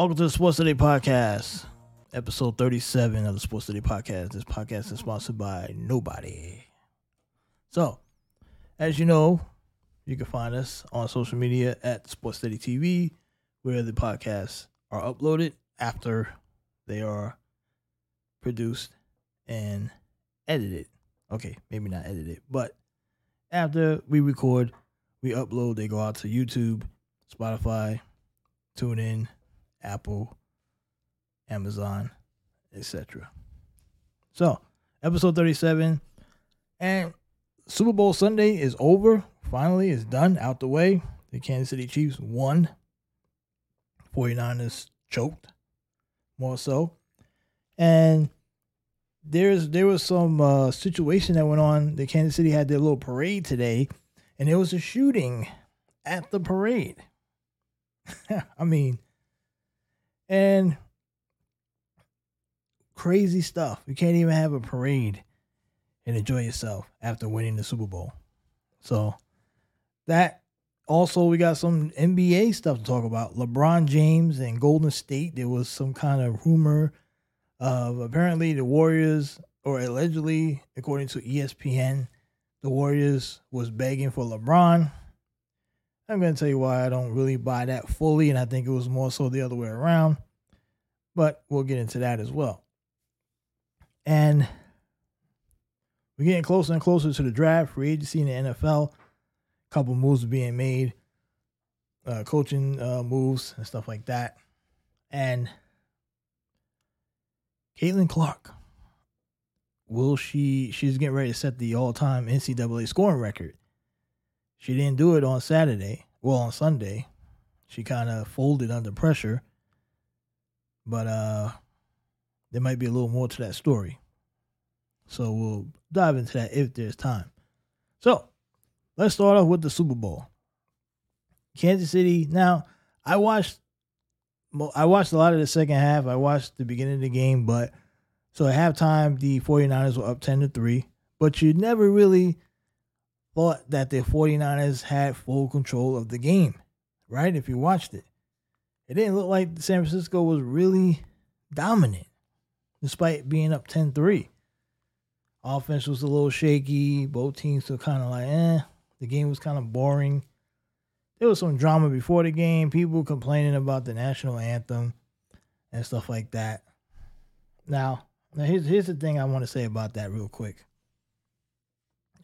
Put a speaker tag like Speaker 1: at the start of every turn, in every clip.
Speaker 1: Welcome to the Sports Steady Podcast, episode 37 of the Sports Steady Podcast. This podcast is sponsored by nobody. So, as you know, you can find us on social media at Sports Steady TV, where the podcasts are uploaded after they are produced and edited. Okay, maybe not edited, but after we record, we upload, they go out to YouTube, Spotify, TuneIn, Apple, Amazon, etc. So, episode 37 and Super Bowl Sunday is over. Finally, it's done, out the way. The Kansas City Chiefs won. 49ers choked, more so. And there's there was some uh, situation that went on. The Kansas City had their little parade today, and there was a shooting at the parade. I mean, and crazy stuff. You can't even have a parade and enjoy yourself after winning the Super Bowl. So that also we got some NBA stuff to talk about. LeBron James and Golden State. There was some kind of rumor of apparently the Warriors, or allegedly, according to ESPN, the Warriors was begging for LeBron. I'm going to tell you why I don't really buy that fully, and I think it was more so the other way around. But we'll get into that as well. And we're getting closer and closer to the draft, free agency in the NFL. A couple moves being made, uh, coaching uh, moves and stuff like that. And Caitlin Clark, will she? She's getting ready to set the all-time NCAA scoring record. She didn't do it on Saturday. Well, on Sunday, she kind of folded under pressure. But uh, there might be a little more to that story. So we'll dive into that if there's time. So let's start off with the Super Bowl. Kansas City. Now, I watched I watched a lot of the second half. I watched the beginning of the game, but so at halftime the 49ers were up 10 to 3, but you never really thought that the 49ers had full control of the game, right? If you watched it. It didn't look like San Francisco was really dominant despite being up 10-3. Offense was a little shaky. Both teams were kind of like, eh. The game was kind of boring there was some drama before the game, people complaining about the national anthem and stuff like that. Now, now here's here's the thing I want to say about that real quick.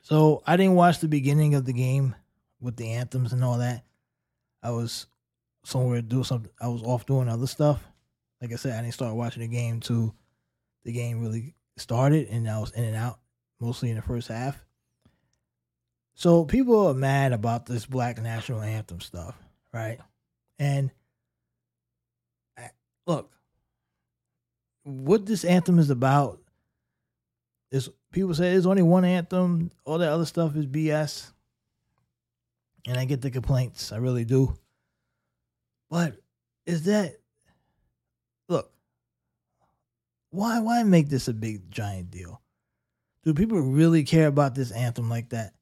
Speaker 1: So I didn't watch the beginning of the game with the anthems and all that. I was somewhere doing something. I was off doing other stuff. Like I said, I didn't start watching the game till the game really started, and I was in and out mostly in the first half. So people are mad about this black national anthem stuff, right? And look, what this anthem is about is people say there's only one anthem, all that other stuff is BS. And I get the complaints, I really do. But is that look, why why make this a big giant deal? Do people really care about this anthem like that?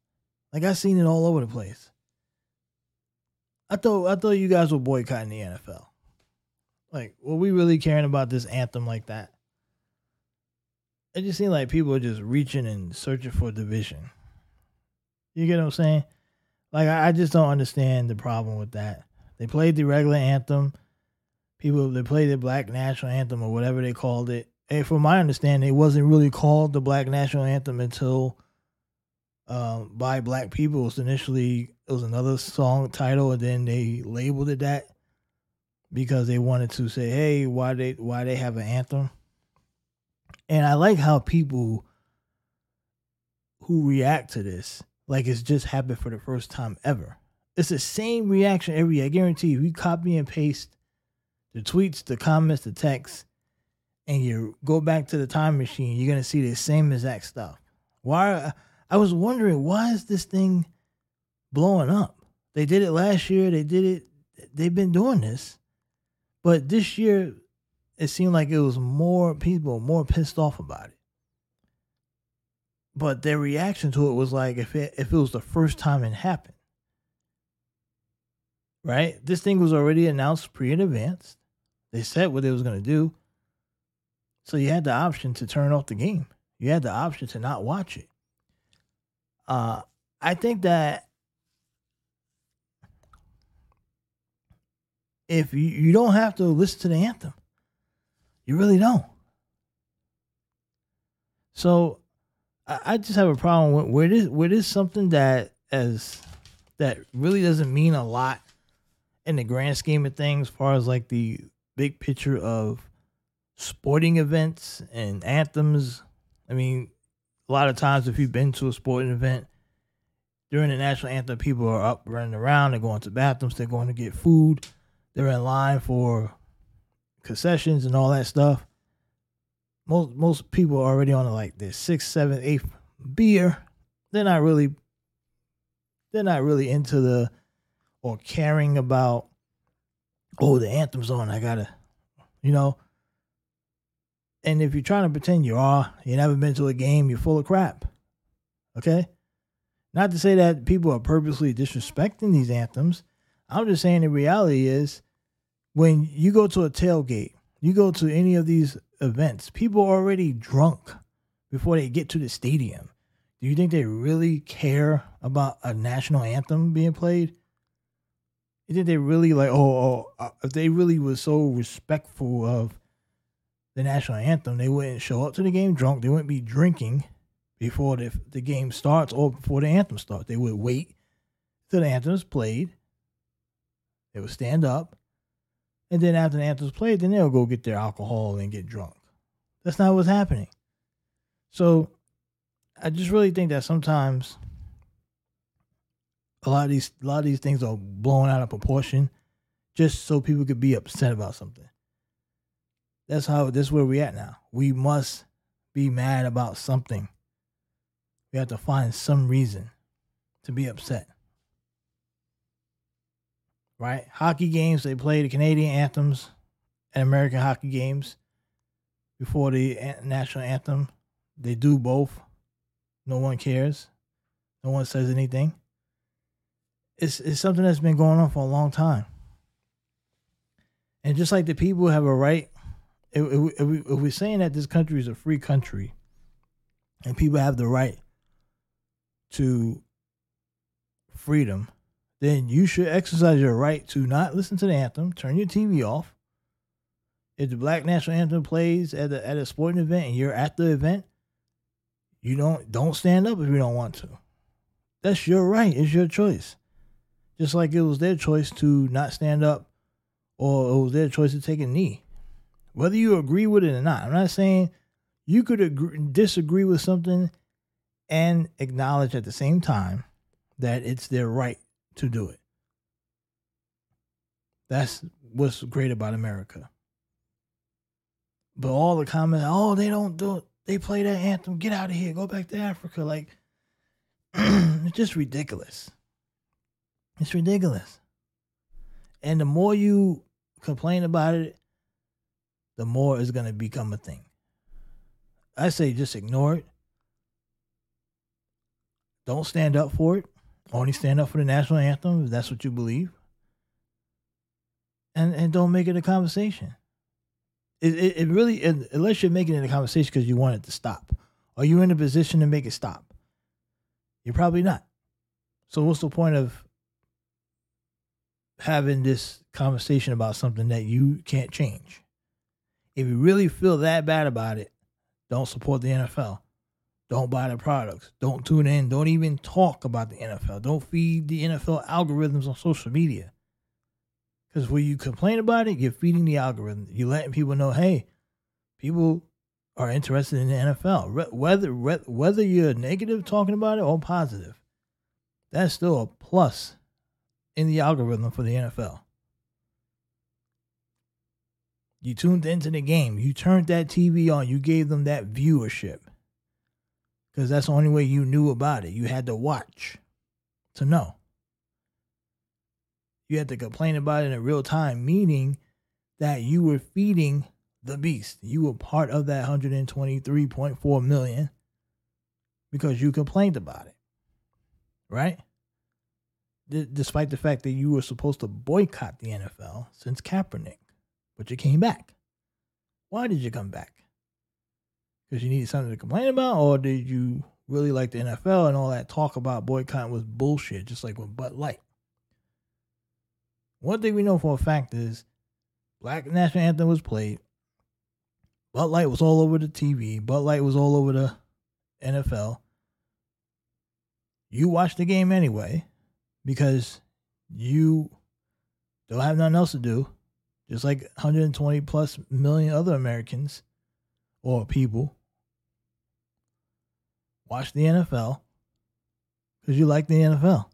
Speaker 1: Like I've seen it all over the place. I thought I thought you guys were boycotting the NFL. Like, were we really caring about this anthem like that? It just seemed like people are just reaching and searching for division. You get what I'm saying? Like, I, I just don't understand the problem with that. They played the regular anthem. People they played the black national anthem or whatever they called it. And from my understanding, it wasn't really called the black national anthem until um, by black people. It was initially it was another song title, and then they labeled it that because they wanted to say, "Hey, why they why they have an anthem?" And I like how people who react to this like it's just happened for the first time ever. It's the same reaction every year. I guarantee you, you copy and paste the tweets, the comments, the texts, and you go back to the time machine, you're gonna see the same exact stuff. Why? I was wondering why is this thing blowing up? They did it last year. They did it. They've been doing this, but this year it seemed like it was more people more pissed off about it. But their reaction to it was like if it if it was the first time it happened. Right? This thing was already announced pre and advanced. They said what they was gonna do. So you had the option to turn off the game. You had the option to not watch it. Uh, I think that if you, you don't have to listen to the anthem, you really don't. So I, I just have a problem with where it is where it is something that as that really doesn't mean a lot in the grand scheme of things, as far as like the big picture of sporting events and anthems. I mean, a lot of times if you've been to a sporting event during the national anthem, people are up running around, they're going to bathrooms, they're going to get food, they're in line for concessions and all that stuff. Most most people are already on like their sixth, seventh, eighth beer. They're not really they're not really into the or caring about oh the anthem's on, I gotta you know. And if you're trying to pretend you are, you never been to a game, you're full of crap. Okay? Not to say that people are purposely disrespecting these anthems. I'm just saying the reality is when you go to a tailgate, you go to any of these events, people are already drunk before they get to the stadium. Do you think they really care about a national anthem being played? You think they really like, oh, oh uh, if they really was so respectful of the national anthem, they wouldn't show up to the game drunk. They wouldn't be drinking before the, the game starts or before the anthem starts. They would wait till the anthem is played. They would stand up. And then after the anthem is played, then they'll go get their alcohol and get drunk. That's not what's happening. So I just really think that sometimes a lot of these a lot of these things are blown out of proportion just so people could be upset about something. That's how this is where we at now. We must be mad about something. We have to find some reason to be upset. Right? Hockey games, they play the Canadian anthems and American hockey games before the national anthem. They do both. No one cares. No one says anything. It's it's something that's been going on for a long time. And just like the people have a right if, if, we, if we're saying that this country is a free country and people have the right to freedom, then you should exercise your right to not listen to the anthem, turn your TV off. If the Black National Anthem plays at a, at a sporting event and you're at the event, you don't don't stand up if you don't want to. That's your right. It's your choice. Just like it was their choice to not stand up or it was their choice to take a knee whether you agree with it or not. I'm not saying you could agree, disagree with something and acknowledge at the same time that it's their right to do it. That's what's great about America. But all the comments, oh, they don't do it. They play that anthem. Get out of here. Go back to Africa. Like, it's just ridiculous. It's ridiculous. And the more you complain about it, the more it's going to become a thing. I say just ignore it. Don't stand up for it. Only stand up for the national anthem if that's what you believe. And and don't make it a conversation. It it, it really it, unless you're making it a conversation because you want it to stop. Are you in a position to make it stop? You're probably not. So what's the point of having this conversation about something that you can't change? If you really feel that bad about it, don't support the NFL. Don't buy the products. Don't tune in. Don't even talk about the NFL. Don't feed the NFL algorithms on social media. Because when you complain about it, you're feeding the algorithm. You're letting people know, hey, people are interested in the NFL. Whether whether you're negative talking about it or positive, that's still a plus in the algorithm for the NFL. You tuned into the game. You turned that TV on. You gave them that viewership. Because that's the only way you knew about it. You had to watch to know. You had to complain about it in real time, meaning that you were feeding the beast. You were part of that 123.4 million because you complained about it. Right? D- despite the fact that you were supposed to boycott the NFL since Kaepernick but you came back. Why did you come back? Because you needed something to complain about, or did you really like the NFL and all that talk about boycotting was bullshit, just like with Bud Light? One thing we know for a fact is Black National Anthem was played. Bud Light was all over the TV. Bud Light was all over the NFL. You watched the game anyway because you don't have nothing else to do, just like 120 plus million other Americans or people. Watch the NFL because you like the NFL.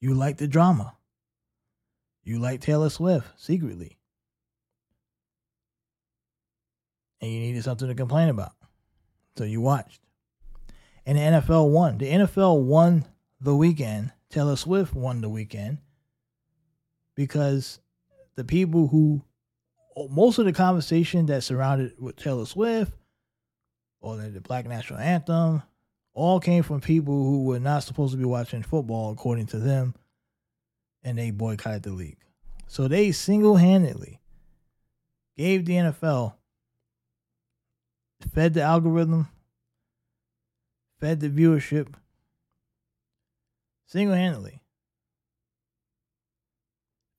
Speaker 1: You like the drama. You like Taylor Swift secretly. And you needed something to complain about. So you watched. And the NFL won. The NFL won the weekend. Taylor Swift won the weekend because the people who most of the conversation that surrounded with Taylor Swift or the, Black National Anthem all came from people who were not supposed to be watching football according to them and they boycotted the league. So they single-handedly gave the NFL fed the algorithm, fed the viewership single-handedly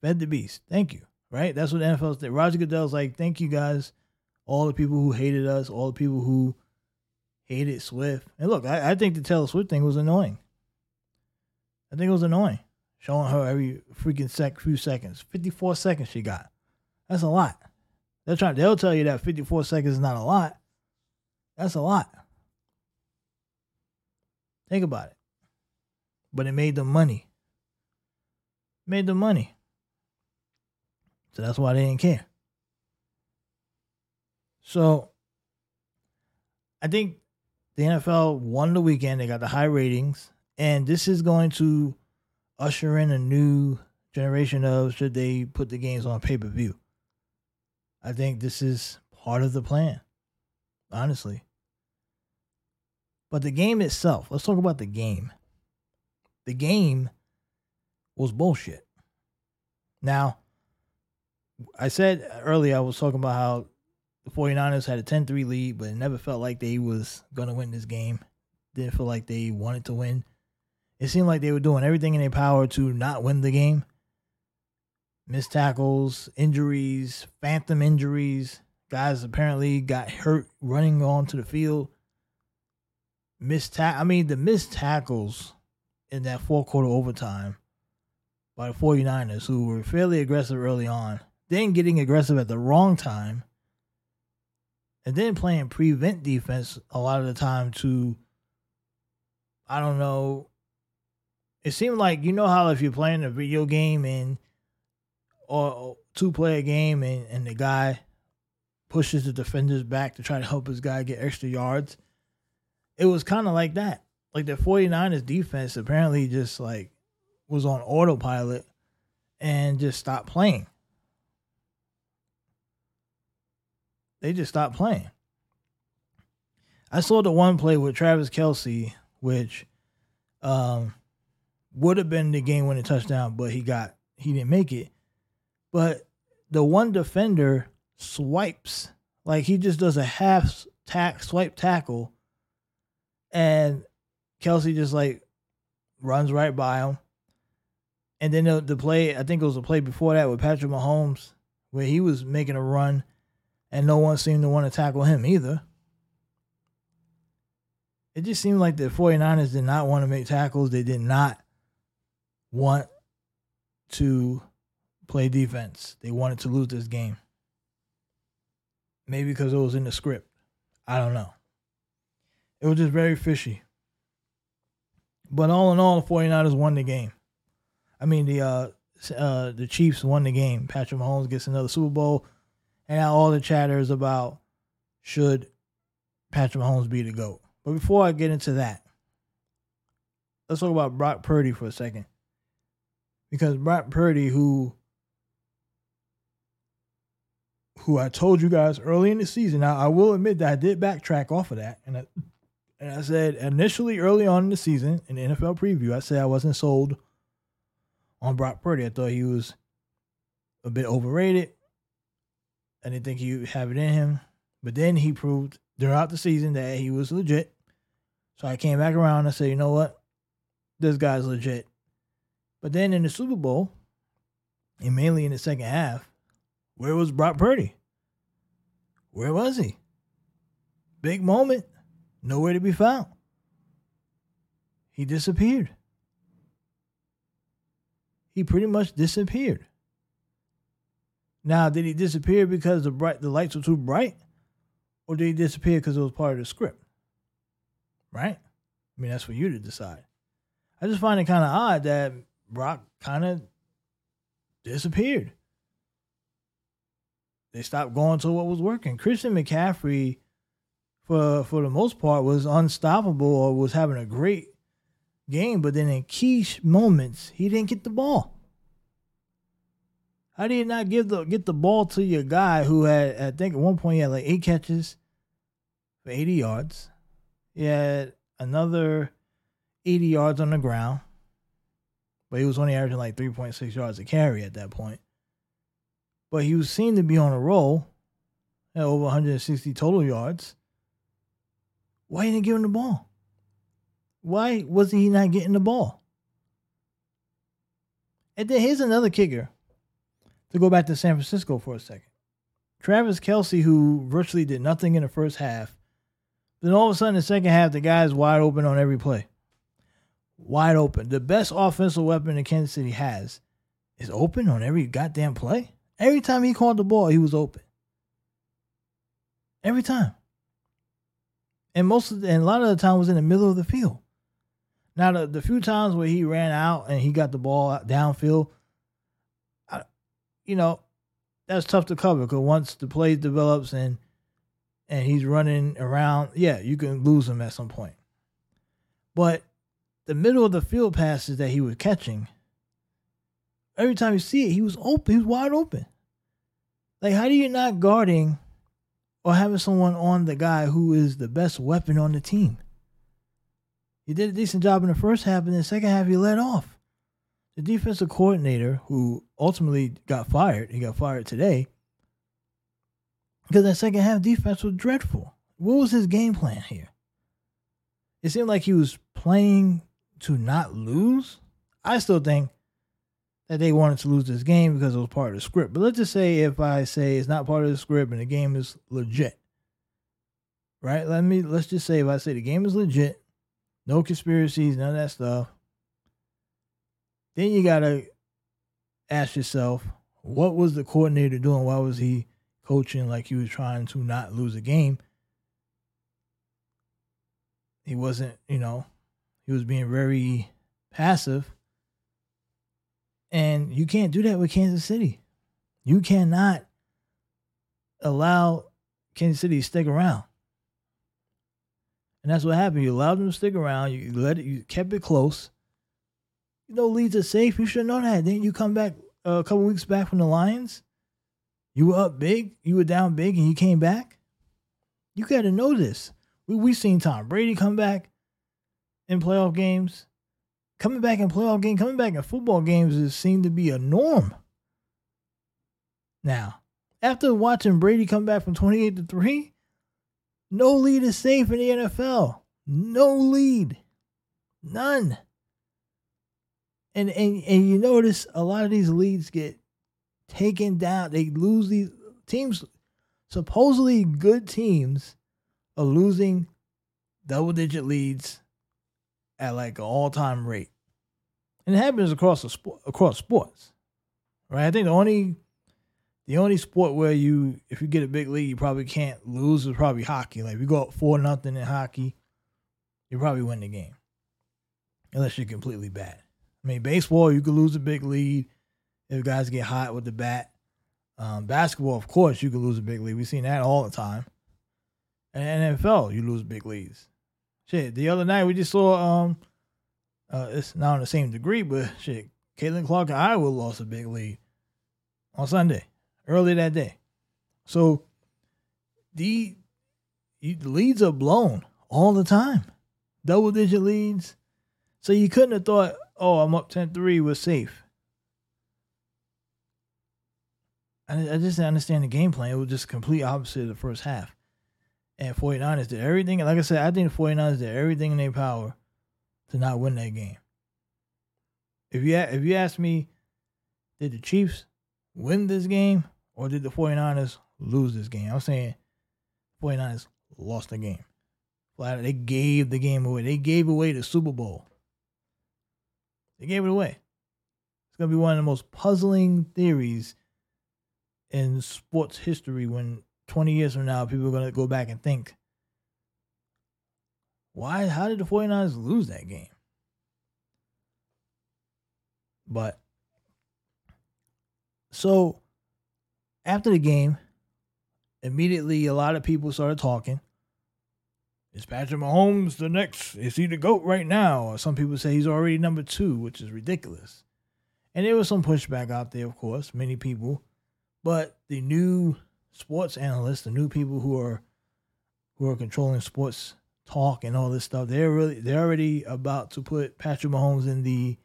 Speaker 1: fed the beast. Thank you. Right? That's what the NFL said. Roger Goodell's like, thank you guys, all the people who hated us, all the people who hated Swift. And look, I, I think the Taylor Swift thing was annoying. I think it was annoying. Showing her every freaking sec few seconds. 54 seconds she got. That's a lot. They're trying they'll tell you that 54 seconds is not a lot. That's a lot. Think about it. But it made them money. Made them money. So that's why they didn't care. So I think the NFL won the weekend. They got the high ratings. And this is going to usher in a new generation of should they put the games on pay per view. I think this is part of the plan, honestly. But the game itself, let's talk about the game. The game was bullshit. Now, I said earlier, I was talking about how 49ers had a 10 3 lead, but it never felt like they was going to win this game. Didn't feel like they wanted to win. It seemed like they were doing everything in their power to not win the game. Missed tackles, injuries, phantom injuries. Guys apparently got hurt running onto the field. Missed ta- I mean, the missed tackles in that fourth quarter overtime by the 49ers, who were fairly aggressive early on then getting aggressive at the wrong time, and then playing prevent defense a lot of the time to, I don't know. It seemed like you know how if you're playing a video game and or two player game and, and the guy pushes the defenders back to try to help his guy get extra yards. It was kind of like that. Like the 49ers defense apparently just like was on autopilot and just stopped playing. They just stopped playing. I saw the one play with Travis Kelce, which um, would have been the game winning touchdown, but he got he didn't make it. But the one defender swipes like he just does a half tack swipe tackle, and Kelce just like runs right by him. And then the, the play, I think it was a play before that with Patrick Mahomes, where he was making a run and no one seemed to want to tackle him either. It just seemed like the 49ers did not want to make tackles. They did not want to play defense. They wanted to lose this game. Maybe because it was in the script. I don't know. It was just very fishy. But all in all, the 49ers won the game. I mean, the uh, uh, the Chiefs won the game. Patrick Mahomes gets another Super Bowl and now all the chatter is about should Patrick Mahomes be the GOAT. But before I get into that, let's talk about Brock Purdy for a second. Because Brock Purdy, who who I told you guys early in the season, now I will admit that I did backtrack off of that. And I, and I said initially early on in the season in the NFL preview, I said I wasn't sold on Brock Purdy. I thought he was a bit overrated I didn't think he would have it in him. But then he proved throughout the season that he was legit. So I came back around and said, you know what? This guy's legit. But then in the Super Bowl, and mainly in the second half, where was Brock Purdy? Where was he? Big moment, nowhere to be found. He disappeared. He pretty much disappeared. Now, did he disappear because the bright the lights were too bright? Or did he disappear because it was part of the script? Right? I mean, that's for you to decide. I just find it kind of odd that Brock kind of disappeared. They stopped going to what was working. Christian McCaffrey, for for the most part, was unstoppable or was having a great game, but then in key moments, he didn't get the ball. How do you not give the get the ball to your guy who had I think at one point he had like eight catches for 80 yards. He had another 80 yards on the ground. But he was only averaging like 3.6 yards a carry at that point. But he was seen to be on a roll at over 160 total yards. Why didn't he give him the ball? Why wasn't he not getting the ball? And then here's another kicker to go back to San Francisco for a second. Travis Kelce, who virtually did nothing in the first half, then all of a sudden, in the second half, the guy's wide open on every play wide open. The best offensive weapon that Kansas City has is open on every goddamn play. Every time he caught the ball, he was open. Every time. And most of the, and a lot of the time was in the middle of the field. Now the, the few times where he ran out and he got the ball downfield, you know, that's tough to cover because once the play develops and and he's running around, yeah, you can lose him at some point. But the middle of the field passes that he was catching, every time you see it, he was open. He was wide open. Like, how do you not guarding or having someone on the guy who is the best weapon on the team? He did a decent job in the first half, and in the second half he let off. The defensive coordinator, who ultimately got fired, he got fired today because that second half defense was dreadful. What was his game plan here? It seemed like he was playing to not lose. I still think that they wanted to lose this game because it was part of the script. But let's just say if I say it's not part of the script and the game is legit. Right? Let me let's just say if I say the game is legit, no conspiracies, none of that stuff. Then you gotta ask yourself, what was the coordinator doing? Why was he coaching like he was trying to not lose a game? He wasn't, you know, he was being very passive. And you can't do that with Kansas City. You cannot allow Kansas City to stick around. And that's what happened. You allowed them to stick around. You let it. You kept it close. You know, leads are safe. You should know that. Didn't you come back uh, a couple weeks back from the Lions? You were up big. You were down big, and you came back. You got to know this. We we seen Tom Brady come back in playoff games. Coming back in playoff games, coming back in football games is seemed to be a norm. Now, after watching Brady come back from 28 to 3, no lead is safe in the NFL. No lead. None. And and and you notice a lot of these leads get taken down. They lose these teams supposedly good teams are losing double digit leads at like an all time rate, and it happens across the sport across sports, right? I think the only the only sport where you if you get a big lead you probably can't lose is probably hockey. Like if you go up four nothing in hockey, you probably win the game, unless you're completely bad. I mean, baseball you could lose a big lead if guys get hot with the bat. Um, basketball, of course, you could lose a big lead. We've seen that all the time. And NFL, you lose big leads. Shit, the other night we just saw um uh it's not on the same degree, but shit, Caitlin Clark and Iowa lost a big lead on Sunday, early that day. So the, the leads are blown all the time. Double digit leads. So you couldn't have thought, oh, I'm up 10 3, we're safe. I, I just didn't understand the game plan. It was just complete opposite of the first half. And 49ers did everything. Like I said, I think the 49ers did everything in their power to not win that game. If you if you ask me, did the Chiefs win this game or did the 49ers lose this game? I'm saying 49ers lost the game. Flat they gave the game away. They gave away the Super Bowl. They gave it away. It's gonna be one of the most puzzling theories in sports history when 20 years from now people are gonna go back and think, why how did the 49ers lose that game? But so after the game, immediately a lot of people started talking. Is Patrick Mahomes the next? Is he the GOAT right now? Or some people say he's already number two, which is ridiculous. And there was some pushback out there, of course, many people. But the new sports analysts, the new people who are who are controlling sports talk and all this stuff, they're really they're already about to put Patrick Mahomes in the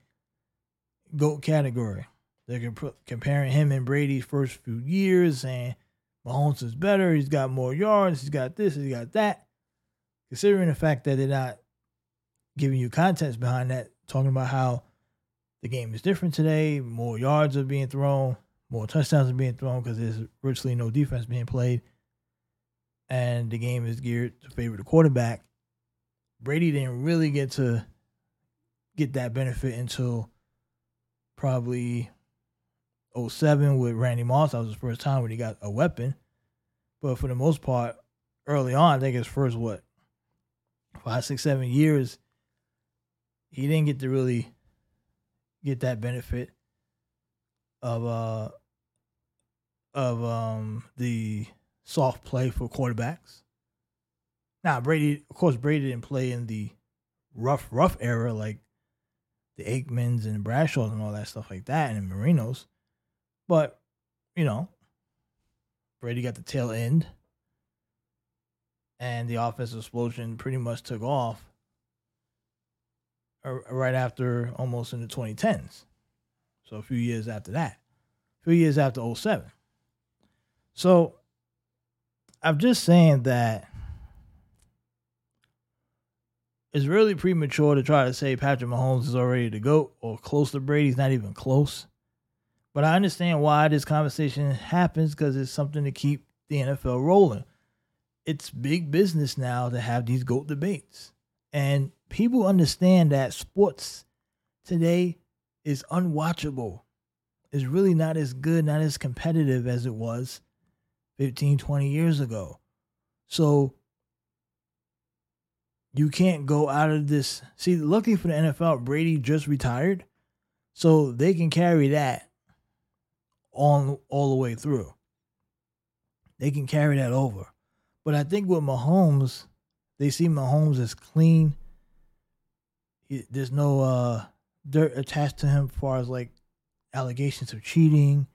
Speaker 1: GOAT category. They're comparing him and Brady's first few years, and Mahomes is better. He's got more yards. He's got this. He's got that considering the fact that they're not giving you context behind that, talking about how the game is different today, more yards are being thrown, more touchdowns are being thrown because there's virtually no defense being played, and the game is geared to favor the quarterback. Brady didn't really get to get that benefit until probably 07 with Randy Moss. That was his first time when he got a weapon. But for the most part, early on, I think his first what five, six, seven years, he didn't get to really get that benefit of uh of um the soft play for quarterbacks. Now Brady, of course, Brady didn't play in the rough, rough era like the Aikmans and Bradshaws and all that stuff like that, and the Marinos. But you know, Brady got the tail end and the offensive explosion pretty much took off uh, right after almost in the 2010s. So a few years after that, a few years after 07. So I'm just saying that it's really premature to try to say Patrick Mahomes is already the GOAT or close to Brady. He's not even close. But I understand why this conversation happens because it's something to keep the NFL rolling it's big business now to have these GOAT debates. And people understand that sports today is unwatchable. It's really not as good, not as competitive as it was 15, 20 years ago. So you can't go out of this. See, luckily for the NFL, Brady just retired. So they can carry that on all the way through. They can carry that over. But I think with Mahomes, they see Mahomes as clean. He, there's no uh, dirt attached to him as far as like allegations of cheating.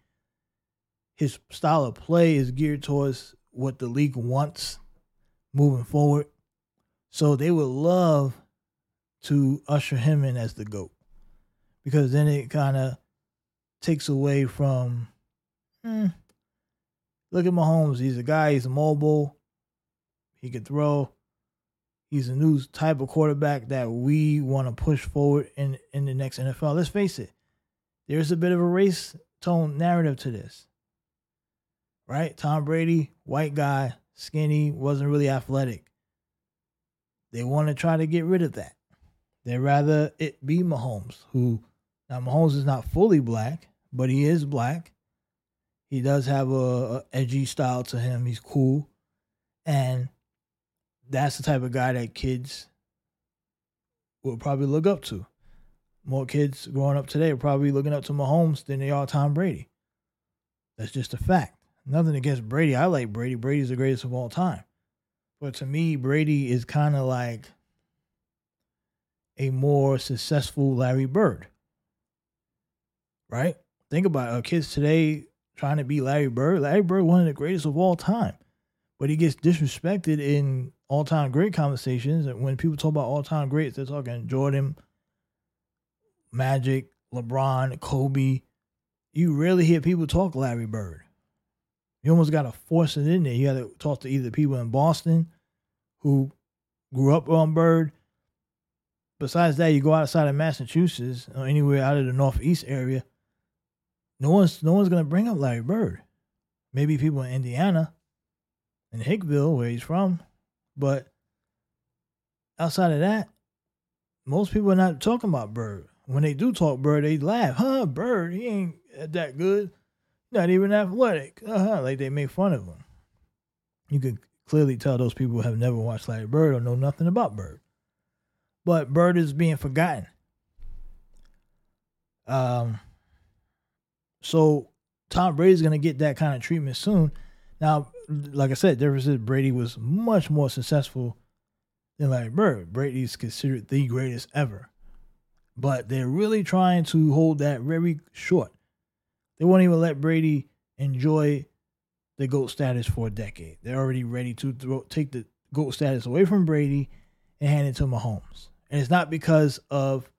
Speaker 1: His style of play is geared towards what the league wants moving forward. So they would love to usher him in as the GOAT. Because then it kind of takes away from hmm, look at Mahomes. He's a guy, he's mobile. He could throw. He's a new type of quarterback that we want to push forward in, in the next NFL. Let's face it, there's a bit of a race tone narrative to this. Right? Tom Brady, white guy, skinny, wasn't really athletic. They want to try to get rid of that. They'd rather it be Mahomes, who now Mahomes is not fully black, but he is black. He does have a, a edgy style to him. He's cool. And that's the type of guy that kids will probably look up to. More kids growing up today are probably looking up to Mahomes than they are Tom Brady. That's just a fact. Nothing against Brady. I like Brady. Brady's the greatest of all time. But to me, Brady is kind of like a more successful Larry Bird. Right? Think about it. kids today trying to be Larry Bird. Larry Bird, one of the greatest of all time. But he gets disrespected in all time great conversations. And when people talk about all time greats, they're talking Jordan, Magic, LeBron, Kobe. You rarely hear people talk Larry Bird. You almost got to force it in there. You got to talk to either people in Boston who grew up on Bird. Besides that, you go outside of Massachusetts or anywhere out of the Northeast area. No one's no one's gonna bring up Larry Bird. Maybe people in Indiana, in Hickville, where he's from, but outside of that, most people are not talking about Bird. When they do talk Bird, they laugh. Huh, Bird, he ain't that good. Not even athletic. Uh-huh. Like they make fun of him. You can clearly tell those people have never watched Larry Bird or know nothing about Bird. But Bird is being forgotten. Um so Tom Brady's gonna get that kind of treatment soon. Now, like I said, was Brady was much more successful than Larry Bird. Brady's considered the greatest ever. But they're really trying to hold that very short. They won't even let Brady enjoy the GOAT status for a decade. They're already ready to throw, take the GOAT status away from Brady and hand it to Mahomes. And it's not because of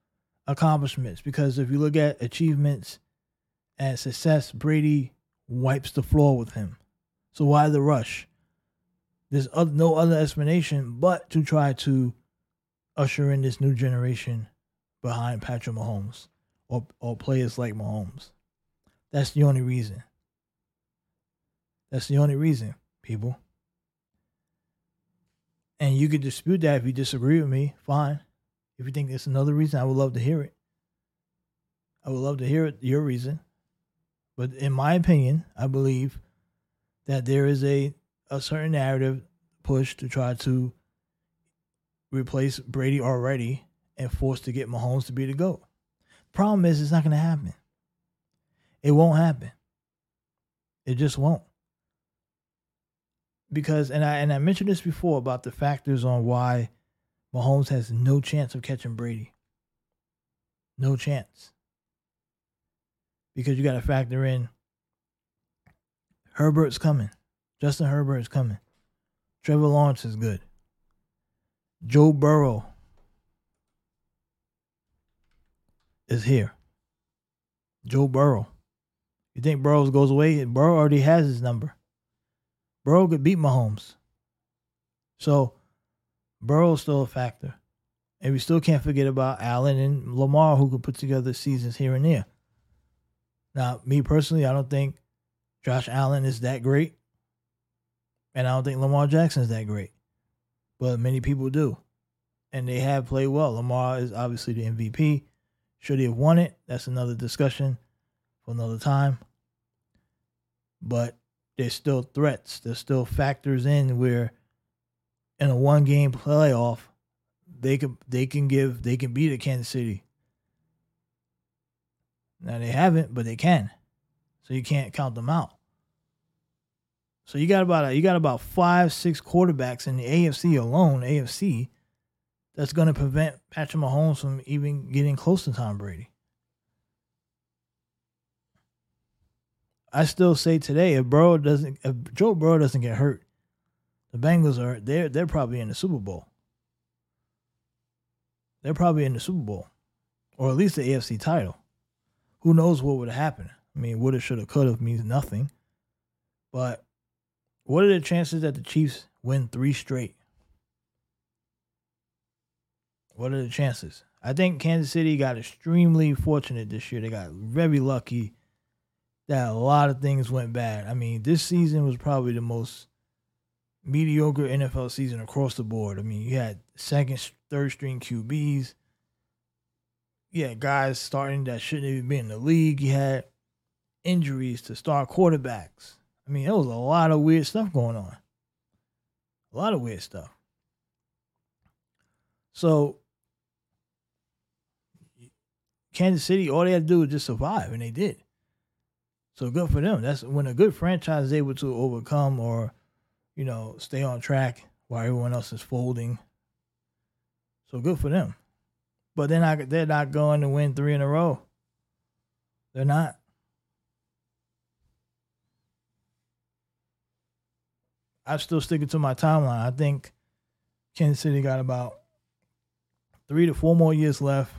Speaker 1: accomplishments, because if you look at achievements and success, Brady wipes the floor with him. So why the rush? There's no other explanation but to try to usher in this new generation behind Patrick Mahomes or, or players like Mahomes. That's the only reason. That's the only reason, people. And you could dispute that if you disagree with me, fine. If you think there's another reason, I would love to hear it. I would love to hear it, your reason. But in my opinion, I believe that there is a a certain narrative push to try to replace Brady already and force to get Mahomes to be the GOAT. Problem is, it's not going to happen. It won't happen. It just won't. Because, and I and I mentioned this before about the factors on why Mahomes has no chance of catching Brady. No chance. Because you got to factor in Herbert's coming. Justin Herbert is coming. Trevor Lawrence is good. Joe Burrow is here. Joe Burrow. You think Burrow goes away? Burrow already has his number. Burrow could beat Mahomes. So Burrow's still a factor. And we still can't forget about Allen and Lamar who could put together seasons here and there. Now, me personally, I don't think Josh Allen is that great. And I don't think Lamar Jackson is that great. But many people do. And they have played well. Lamar is obviously the MVP. Should he have won it? That's another discussion for another time. But there's still threats. There's still factors in where in a one game playoff, they can they can give they can beat a Kansas City. Now they haven't, but they can. You can't count them out. So you got about you got about five, six quarterbacks in the AFC alone, AFC, that's going to prevent Patrick Mahomes from even getting close to Tom Brady. I still say today, if Burrow doesn't, if Joe Burrow doesn't get hurt, the Bengals are they're they're probably in the Super Bowl. They're probably in the Super Bowl, or at least the AFC title. Who knows what would have happened? I mean, woulda, shoulda, coulda means nothing. But what are the chances that the Chiefs win three straight? What are the chances? I think Kansas City got extremely fortunate this year. They got very lucky that a lot of things went bad. I mean, this season was probably the most mediocre NFL season across the board. I mean, you had second, third string QBs. You had guys starting that shouldn't even be in the league. You had injuries to star quarterbacks. I mean, there was a lot of weird stuff going on. A lot of weird stuff. So Kansas City, all they had to do was just survive, and they did. So good for them. That's when a good franchise is able to overcome or, you know, stay on track while everyone else is folding. So good for them. But they're not they're not going to win three in a row. They're not. I'm still sticking to my timeline. I think Kansas City got about three to four more years left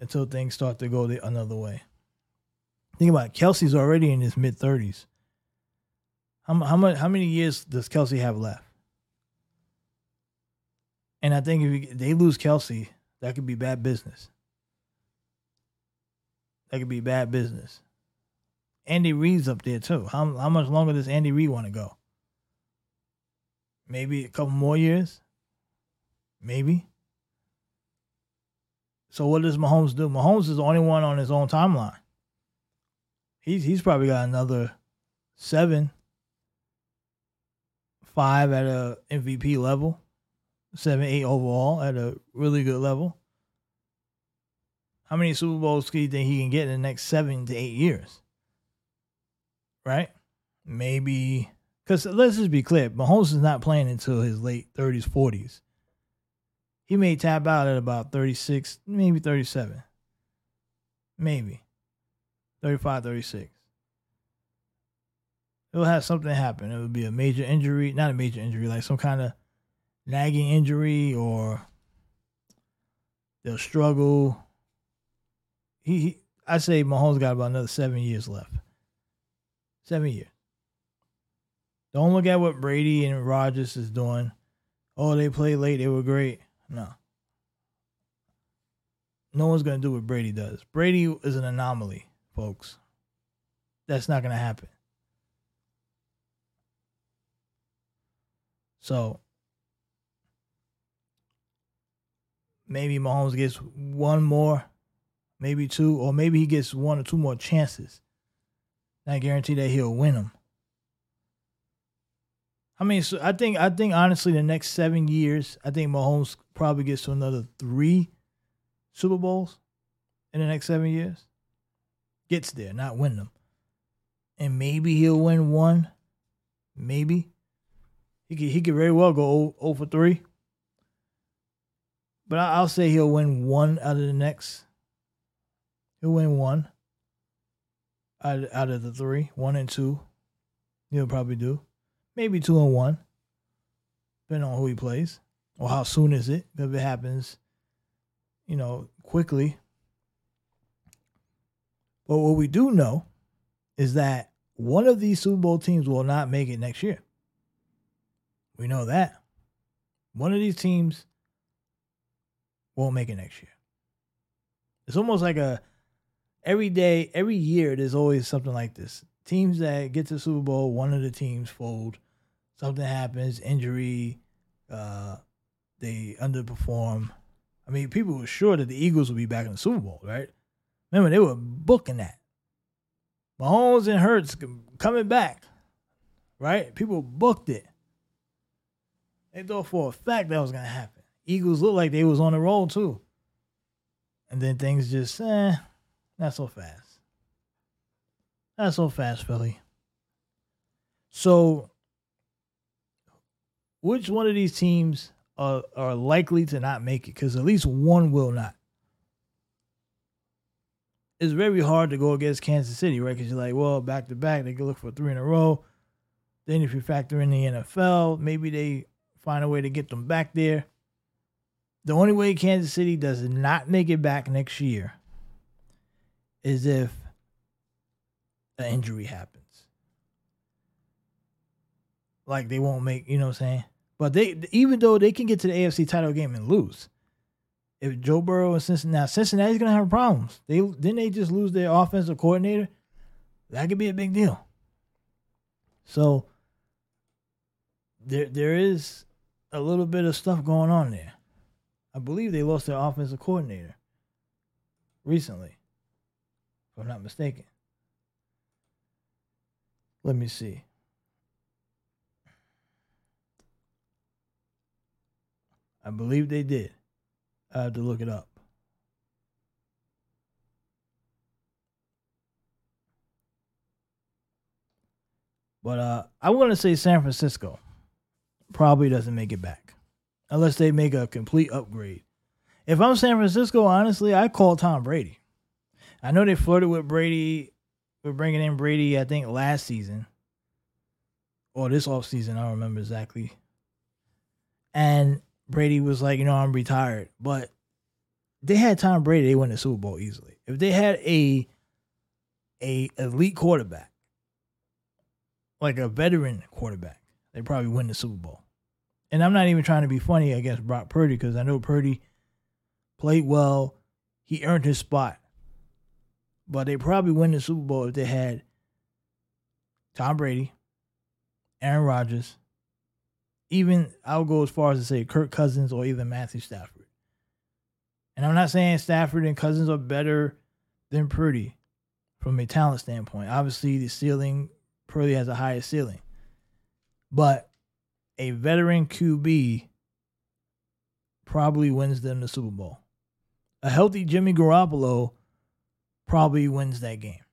Speaker 1: until things start to go the another way. Think about it. Kelce's already in his mid 30s. How how much how many years does Kelce have left? And I think if they lose Kelce, that could be bad business. That could be bad business. Andy Reid's up there too. How how much longer does Andy Reid want to go? Maybe a couple more years. Maybe. So what does Mahomes do? Mahomes is the only one on his own timeline. He's he's probably got another seven, five at a MVP level, seven, eight overall at a really good level. How many Super Bowls do you think he can get in the next seven to eight years? Right? Maybe because let's just be clear, Mahomes is not playing until his late thirties, forties. He may tap out at about 36, maybe 37. Maybe. 35, 36. It'll have something happen. It would be a major injury, not a major injury, like some kind of nagging injury or they'll struggle. He, he I say Mahomes got about another seven years left. Seven years. Don't look at what Brady and Rodgers is doing. Oh, they played late. They were great. No. No one's going to do what Brady does. Brady is an anomaly, folks. That's not going to happen. So maybe Mahomes gets one more, maybe two, or maybe he gets one or two more chances. Not guarantee that he'll win them. I mean, so I think I think honestly, the next seven years, I think Mahomes probably gets to another three Super Bowls in the next seven years. Gets there, not win them, and maybe he'll win one. Maybe he could he could very well go 0, for three. But I'll say he'll win one out of the next. He'll win one out out of the three, one and two. He'll probably do maybe two and one, depending on who he plays or how soon is it. If it happens, you know, quickly. But what we do know is that one of these Super Bowl teams will not make it next year. We know that. One of these teams won't make it next year. It's almost like a every day, every year, there's always something like this. Teams that get to Super Bowl, one of the teams fold something happens, injury, uh, they underperform. I mean, people were sure that the Eagles would be back in the Super Bowl, right? Remember, they were booking that. Mahomes and Hurts coming back, right? People booked it. They thought for a fact that was gonna happen. Eagles looked like they was on the roll too. And then things just, eh, not so fast. Not so fast, Philly. So which one of these teams are, are likely to not make it? Because at least one will not. It's very hard to go against Kansas City, right? Because you're like, well, back to back, they can look for three in a row. Then if you factor in the NFL, maybe they find a way to get them back there. The only way Kansas City does not make it back next year is if an injury happens. Like they won't make, you know what I'm saying? But they even though they can get to the AFC title game and lose, if Joe Burrow and Cincinnati, Cincinnati's gonna have problems. They then they just lose their offensive coordinator. That could be a big deal. So there there is a little bit of stuff going on there. I believe they lost their offensive coordinator recently, if I'm not mistaken. Let me see. I believe they did. I have to look it up. But uh, I want to say San Francisco probably doesn't make it back unless they make a complete upgrade. If I'm San Francisco, honestly, I call Tom Brady. I know they flirted with Brady, with bringing in Brady, I think last season or this off season. I don't remember exactly. And Brady was like, you know, I'm retired. But they had Tom Brady, they won the Super Bowl easily. If they had a a elite quarterback, like a veteran quarterback, they probably win the Super Bowl. And I'm not even trying to be funny against Brock Purdy because I know Purdy played well. He earned his spot. But they probably win the Super Bowl if they had Tom Brady, Aaron Rodgers, even I'll go as far as to say Kirk Cousins or even Matthew Stafford. And I'm not saying Stafford and Cousins are better than Purdy from a talent standpoint. Obviously, the ceiling, Purdy has a higher ceiling. But a veteran QB probably wins them the Super Bowl. A healthy Jimmy Garoppolo probably wins that game.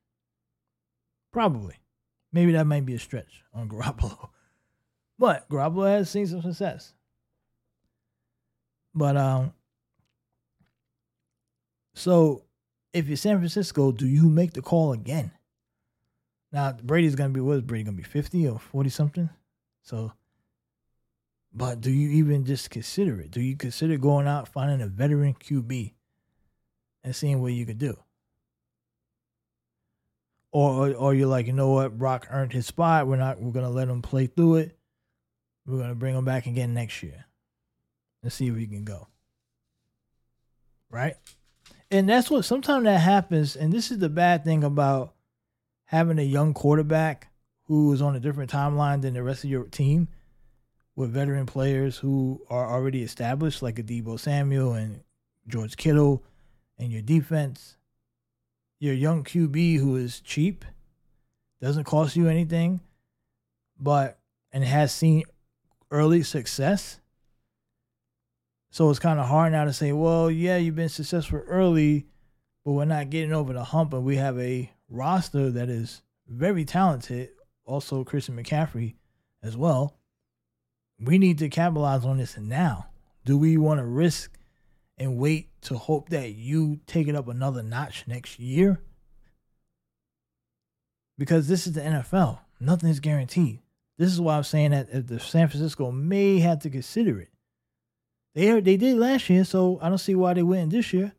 Speaker 1: Probably. Maybe that might be a stretch on Garoppolo. But Garoppolo has seen some success. But um so if you're San Francisco, do you make the call again? Now Brady's gonna be what is Brady gonna be 50 or 40 something? So but do you even just consider it? Do you consider going out finding a veteran QB and seeing what you could do? Or, or you're like, you know what, Brock earned his spot. We're not. We're gonna let him play through it. We're gonna bring him back again next year and see if he can go. Right, and that's what sometimes that happens. And this is the bad thing about having a young quarterback who is on a different timeline than the rest of your team with veteran players who are already established, like a Deebo Samuel and George Kittle, and your defense your young QB who is cheap, doesn't cost you anything, but and has seen early success. So it's kind of hard now to say, well, yeah, you've been successful early, but we're not getting over the hump, and we have a roster that is very talented. Also, Christian McCaffrey as well. We need to capitalize on this now. Do we want to risk and wait to hope that you take it up another notch next year. Because this is the NFL. Nothing is guaranteed. This is why I'm saying that the San Francisco may have to consider it. They they did last year, so I don't see why they wouldn't this year.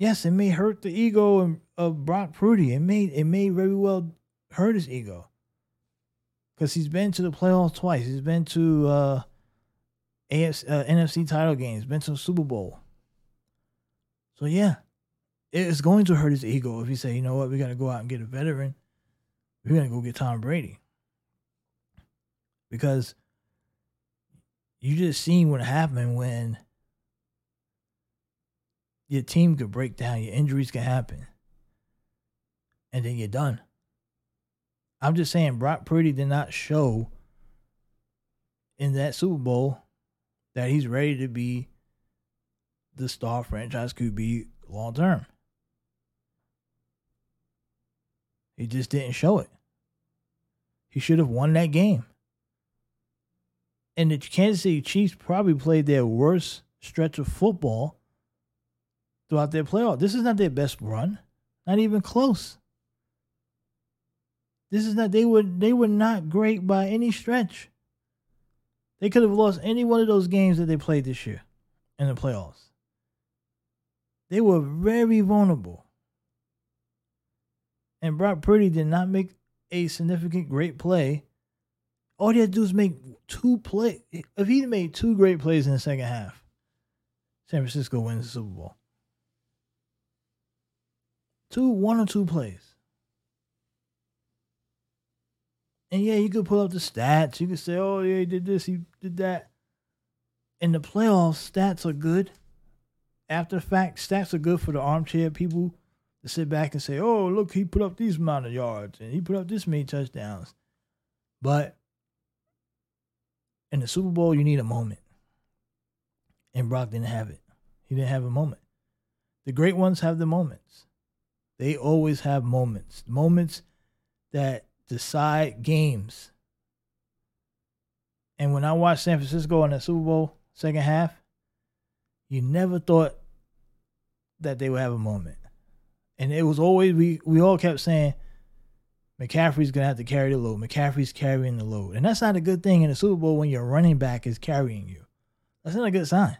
Speaker 1: Yes, it may hurt the ego of Brock Purdy. It may it may very well hurt his ego. Because he's been to the playoffs twice. He's been to uh, AFC, uh, NFC title games, been to a Super Bowl. So yeah, it's going to hurt his ego if he say, you know what, we got to go out and get a veteran. We're gonna go get Tom Brady because you just seen what happened when your team could break down, your injuries can happen, and then you're done. I'm just saying, Brock Purdy did not show in that Super Bowl that he's ready to be the star franchise QB long term. He just didn't show it. He should have won that game. And the Kansas City Chiefs probably played their worst stretch of football throughout their playoff. This is not their best run, not even close. This is not they were they were not great by any stretch. They could have lost any one of those games that they played this year in the playoffs. They were very vulnerable. And Brock Purdy did not make a significant great play. All he had to do is make two play. If he'd made two great plays in the second half, San Francisco wins the Super Bowl. Two, one or two plays. And yeah, you could pull up the stats. You could say, oh, yeah, he did this, he did that. In the playoffs, stats are good. After the fact, stats are good for the armchair people to sit back and say, oh, look, he put up these amount of yards and he put up this many touchdowns. But in the Super Bowl, you need a moment. And Brock didn't have it. He didn't have a moment. The great ones have the moments. They always have moments. Moments that decide games. And when I watched San Francisco in the Super Bowl second half, you never thought that they would have a moment. And it was always we we all kept saying McCaffrey's gonna have to carry the load. McCaffrey's carrying the load. And that's not a good thing in the Super Bowl when your running back is carrying you. That's not a good sign.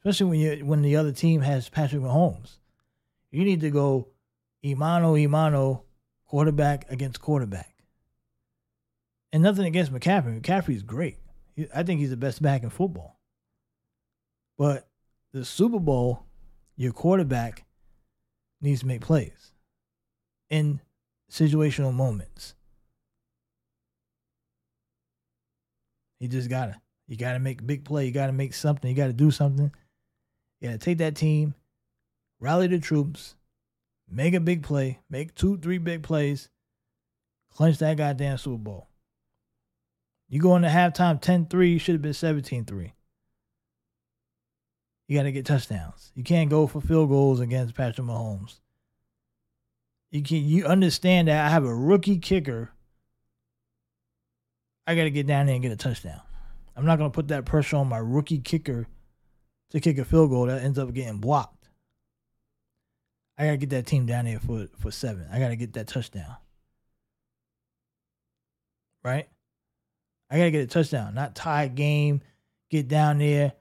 Speaker 1: Especially when you when the other team has Patrick Mahomes. You need to go Imano Imano quarterback against quarterback. And nothing against McCaffrey. McCaffrey's great. I think he's the best back in football. But the Super Bowl, your quarterback needs to make plays in situational moments. He just gotta. You gotta make a big play. You gotta make something. You gotta do something. You gotta take that team, rally the troops, make a big play, make two, three big plays, clinch that goddamn Super Bowl. You go into halftime 10 3, you should have been 17 3. You got to get touchdowns. You can't go for field goals against Patrick Mahomes. You can you understand that I have a rookie kicker. I got to get down there and get a touchdown. I'm not going to put that pressure on my rookie kicker to kick a field goal that ends up getting blocked. I got to get that team down there for for 7. I got to get that touchdown. Right? I got to get a touchdown, not tie game, get down there,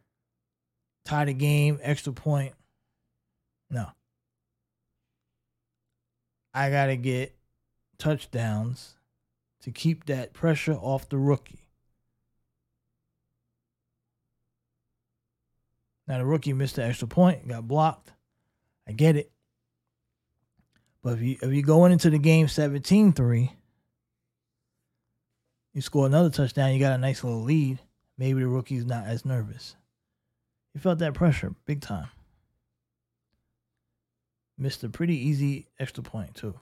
Speaker 1: tie the game, extra point. No. I got to get touchdowns to keep that pressure off the rookie. Now the rookie missed the extra point, got blocked. I get it. But if you if you're going into the game 17-3, you score another touchdown, you got a nice little lead. Maybe the rookie's not as nervous. He felt that pressure big time. Missed a pretty easy extra point, too.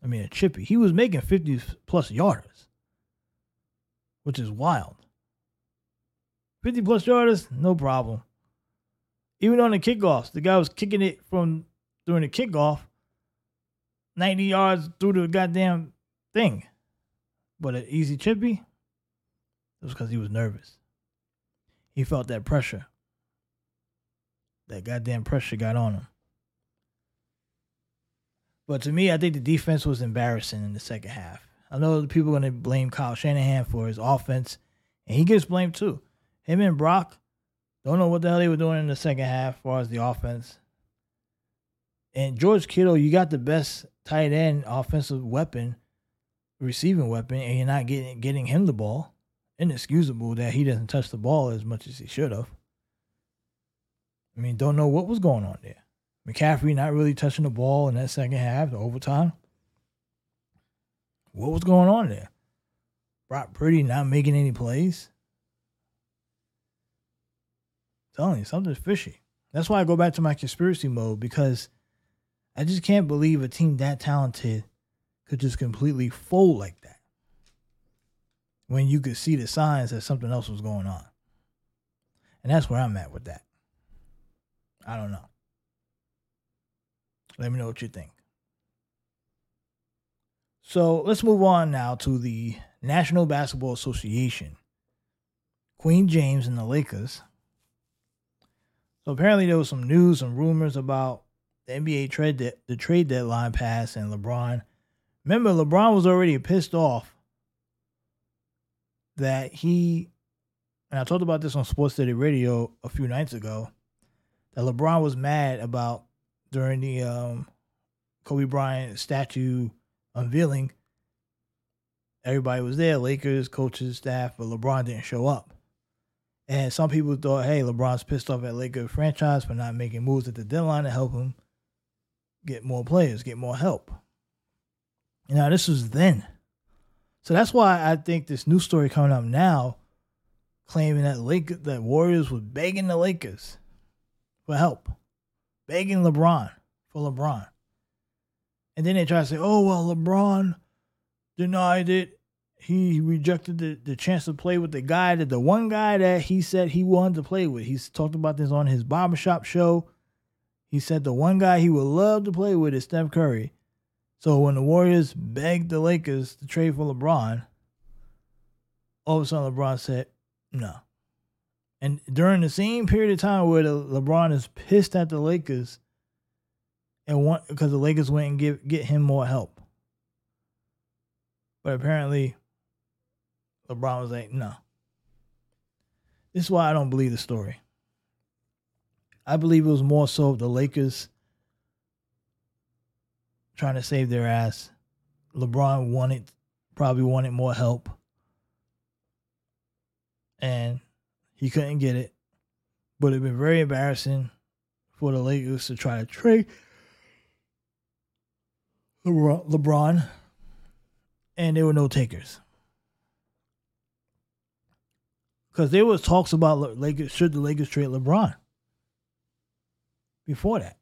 Speaker 1: I mean, a chippy. He was making 50 plus yards, which is wild. 50 plus yards, no problem. Even on the kickoffs, the guy was kicking it from during the kickoff 90 yards through the goddamn thing. But an easy chippy, it was because he was nervous. He felt that pressure. That goddamn pressure got on him. But to me, I think the defense was embarrassing in the second half. I know people are going to blame Kyle Shanahan for his offense, and he gets blamed too. Him and Brock don't know what the hell they were doing in the second half as far as the offense. And George Kittle, you got the best tight end offensive weapon, receiving weapon, and you're not getting getting him the ball. Inexcusable that he doesn't touch the ball as much as he should have. I mean, don't know what was going on there. McCaffrey not really touching the ball in that second half, the overtime. What was going on there? Brock Purdy not making any plays. I'm telling you, something's fishy. That's why I go back to my conspiracy mode because I just can't believe a team that talented could just completely fold like that when you could see the signs that something else was going on. And that's where I'm at with that. I don't know. Let me know what you think. So let's move on now to the National Basketball Association. Queen James and the Lakers. So apparently there was some news and rumors about the NBA trade de- the trade deadline pass and LeBron. Remember, LeBron was already pissed off that he and I talked about this on Sports Steady Radio a few nights ago that LeBron was mad about during the um, Kobe Bryant statue unveiling. Everybody was there, Lakers, coaches, staff, but LeBron didn't show up. And some people thought, hey, LeBron's pissed off at Lakers franchise for not making moves at the deadline to help him get more players, get more help. Now, this was then. So that's why I think this new story coming up now, claiming that Lake that Warriors was begging the Lakers for help, begging LeBron for LeBron. And then they try to say, oh, well, LeBron denied it. He rejected the, the chance to play with the guy that the one guy that he said he wanted to play with. He's talked about this on his barbershop show. He said the one guy he would love to play with is Steph Curry. So when the Warriors begged the Lakers to trade for LeBron, all of a sudden LeBron said, no. And during the same period of time where the LeBron is pissed at the Lakers and want because the Lakers went and give get him more help. But apparently LeBron was like, no. This is why I don't believe the story. I believe it was more so the Lakers trying to save their ass. LeBron wanted probably wanted more help. and he couldn't get it. But it'd been very embarrassing for the Lakers to try to trade LeBron, and there were no takers. Because there was talks about Lakers should the Lakers trade LeBron before that.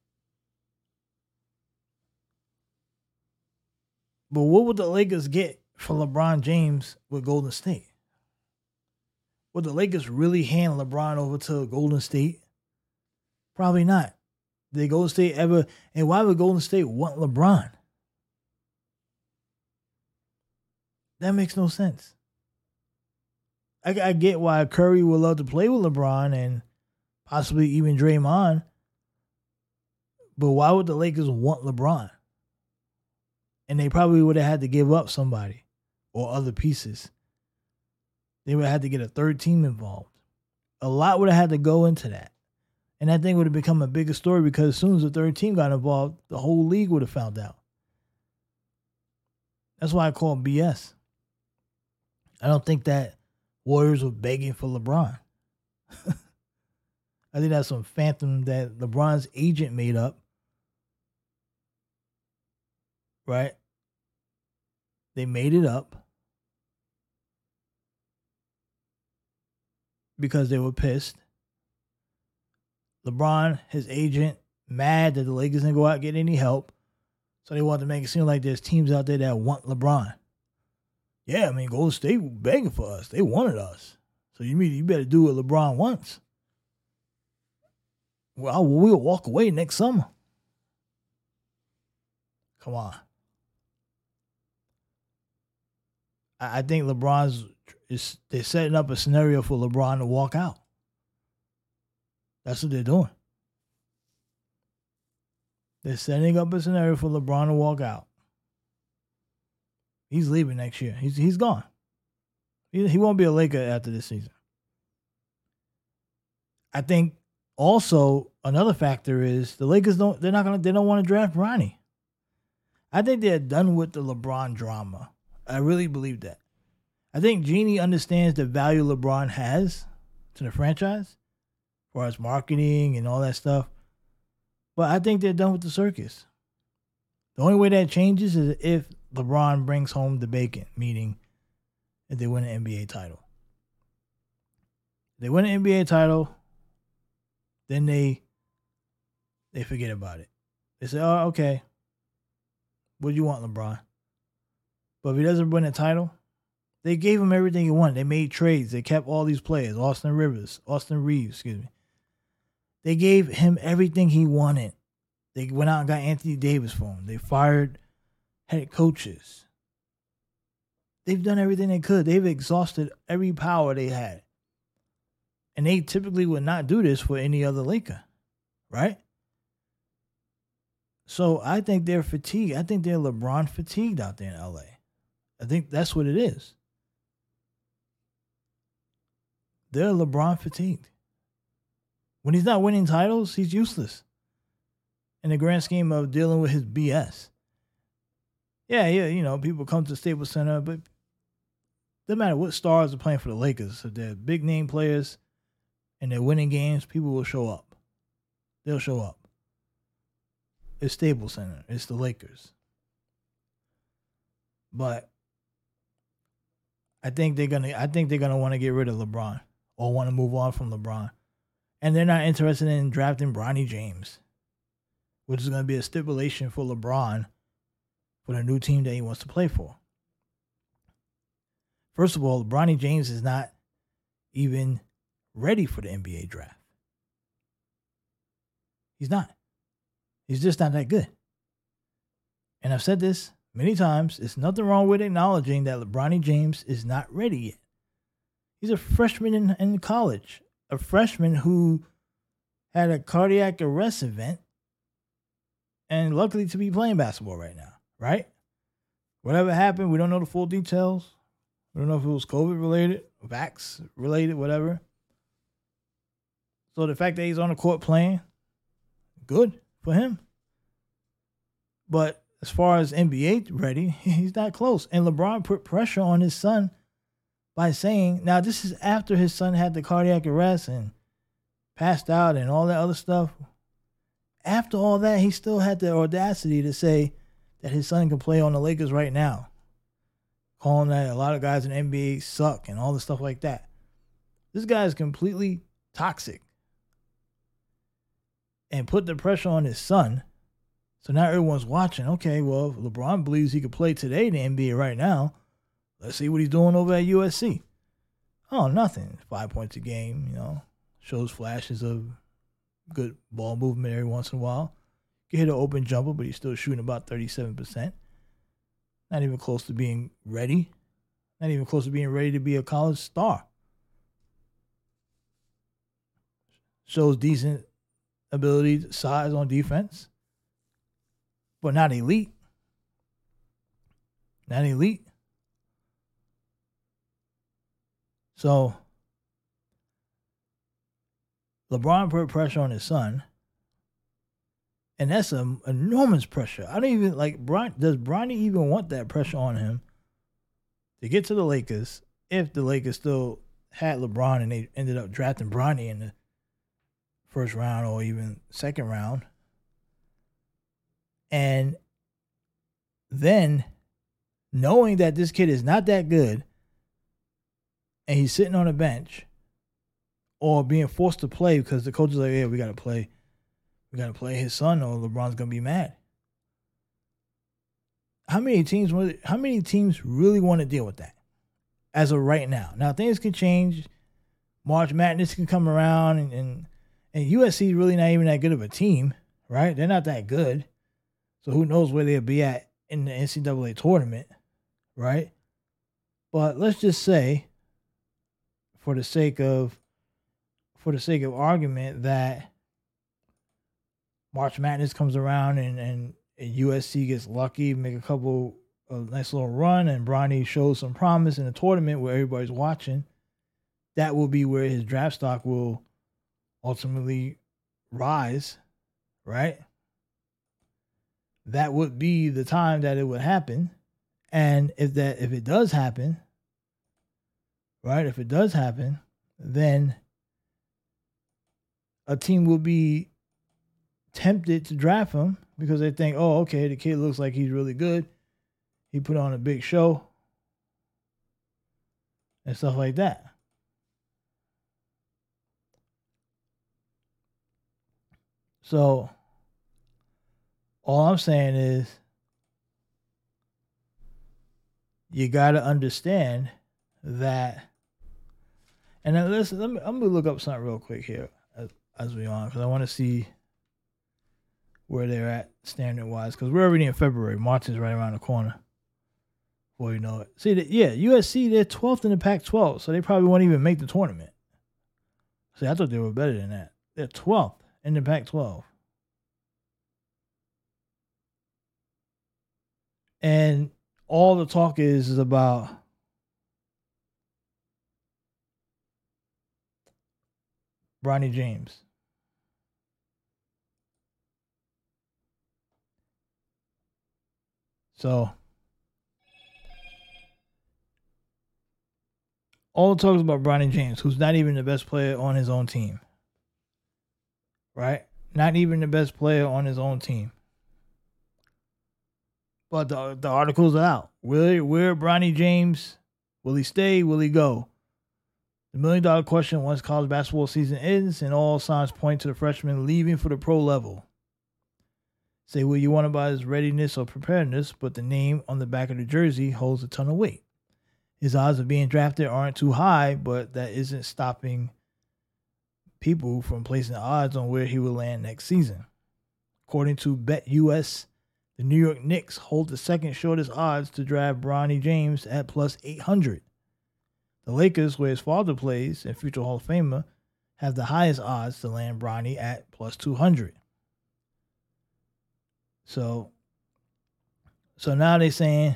Speaker 1: But what would the Lakers get for LeBron James with Golden State? Would the Lakers really hand LeBron over to Golden State? Probably not. Did Golden State ever? And why would Golden State want LeBron? That makes no sense. I, I get why Curry would love to play with LeBron and possibly even Draymond, but why would the Lakers want LeBron? And they probably would have had to give up somebody or other pieces. They would have had to get a third team involved. A lot would have had to go into that. And that thing would have become a bigger story because as soon as the third team got involved, the whole league would have found out. That's why I call it BS. I don't think that Warriors were begging for LeBron. I think that's some phantom that LeBron's agent made up. Right? They made it up because they were pissed. LeBron, his agent, mad that the Lakers didn't go out and get any help. So they wanted to make it seem like there's teams out there that want LeBron. Yeah, I mean, Golden State begging for us. They wanted us. So you mean you better do what LeBron wants. Well, we'll walk away next summer. Come on. I think LeBron's they're setting up a scenario for LeBron to walk out. That's what they're doing. They're setting up a scenario for LeBron to walk out. He's leaving next year. He's he's gone. He he won't be a Laker after this season. I think also another factor is the Lakers don't they're not gonna they don't want to draft Bronny. I think they're done with the LeBron drama. I really believe that. I think Jeanie understands the value LeBron has to the franchise, as far as marketing and all that stuff. But I think they're done with the circus. The only way that changes is if LeBron brings home the bacon, meaning if they win an NBA title. If they win an NBA title, then they they forget about it. They say, "Oh, okay. What do you want, LeBron?" But if he doesn't win a title, they gave him everything he wanted. They made trades. They kept all these players, Austin Rivers, Austin Reaves, excuse me. They gave him everything he wanted. They went out and got Anthony Davis for him. They fired head coaches. They've done everything they could. They've exhausted every power they had. And they typically would not do this for any other Laker, right? So I think they're fatigued. I think they're LeBron fatigued out there in LA. I think that's what it is. They're LeBron fatigued. When he's not winning titles, he's useless in the grand scheme of dealing with his BS yeah, yeah, you know, people come to Staples Center, but no matter what stars are playing for the Lakers, if they're big name players and they're winning games, people will show up. They'll show up. It's Staples Center. It's the Lakers. But I think they're gonna I think they're gonna want to get rid of LeBron or want to move on from LeBron. And they're not interested in drafting Bronny James, which is gonna be a stipulation for LeBron for the new team that he wants to play for. First of all, Bronny James is not even ready for the NBA draft. He's not. He's just not that good. And I've said this many times. It's nothing wrong with acknowledging that LeBronny James is not ready yet. He's a freshman in, in college, a freshman who had a cardiac arrest event and luckily to be playing basketball right now right? Whatever happened, we don't know the full details. We don't know if it was COVID related, vax related, whatever. So the fact that he's on the court playing, good for him. But as far as NBA ready, he's not close. And LeBron put pressure on his son by saying, now this is after his son had the cardiac arrest and passed out and all that other stuff. After all that, he still had the audacity to say that his son can play on the Lakers right now. Calling that a lot of guys in NBA suck and all the stuff like that. This guy is completely toxic. And put the pressure on his son. So now everyone's watching. Okay, well, LeBron believes he could play today in the NBA right now. Let's see what he's doing over at USC. Oh, nothing. Five points a game, you know. Shows flashes of good ball movement every once in a while. Can hit an open jumper, but he's still shooting about 37%. Not even close to being ready. Not even close to being ready to be a college star. Shows decent ability, size on defense, but not elite. Not elite. So LeBron put pressure on his son, and that's an enormous pressure. I don't even like Brian. Does Bronny even want that pressure on him to get to the Lakers if the Lakers still had LeBron and they ended up drafting Bronny in the first round or even second round, and then knowing that this kid is not that good and he's sitting on a bench or being forced to play because the coach is like, yeah, we got to play. We got to play his son or LeBron's going to be mad. How many teams how many teams really want to deal with that as of right now? Now things can change. March Madness can come around and, and and USC is really not even that good of a team, right? They're not that good. So who knows where they'll be at in the NCAA tournament, right? But let's just say for the sake of for the sake of argument that March Madness comes around and, and, USC gets lucky, make a couple a nice little run, and Bronny shows some promise in the tournament where everybody's watching, that will be where his draft stock will ultimately rise, right? That would be the time that it would happen. And if that if it does happen, right? If it does happen, then a team will be tempted to draft him because they think, oh, okay, the kid looks like he's really good. He put on a big show and stuff like that. So, all I'm saying is, you got to understand that and then listen, let me, I'm gonna look up something real quick here as, as we on because I want to see where they're at standard wise because we're already in February. March is right around the corner. Before you know it, see that yeah, USC they're 12th in the Pac-12, so they probably won't even make the tournament. See, I thought they were better than that. They're 12th in the Pac-12. And all the talk is, is about Bronny James. So all the talks about Bronny James, who's not even the best player on his own team. Right? Not even the best player on his own team. But the the articles are out. Will where Bronny James will he stay? Will he go? The million dollar question once college basketball season ends and all signs point to the freshman leaving for the pro level. Say what you want about his readiness or preparedness, but the name on the back of the jersey holds a ton of weight. His odds of being drafted aren't too high, but that isn't stopping people from placing odds on where he will land next season. According to BetUS, the New York Knicks hold the second shortest odds to draft Bronny James at plus 800. The Lakers, where his father plays and future Hall of Famer, have the highest odds to land Bronny at plus 200. So, so now they're saying,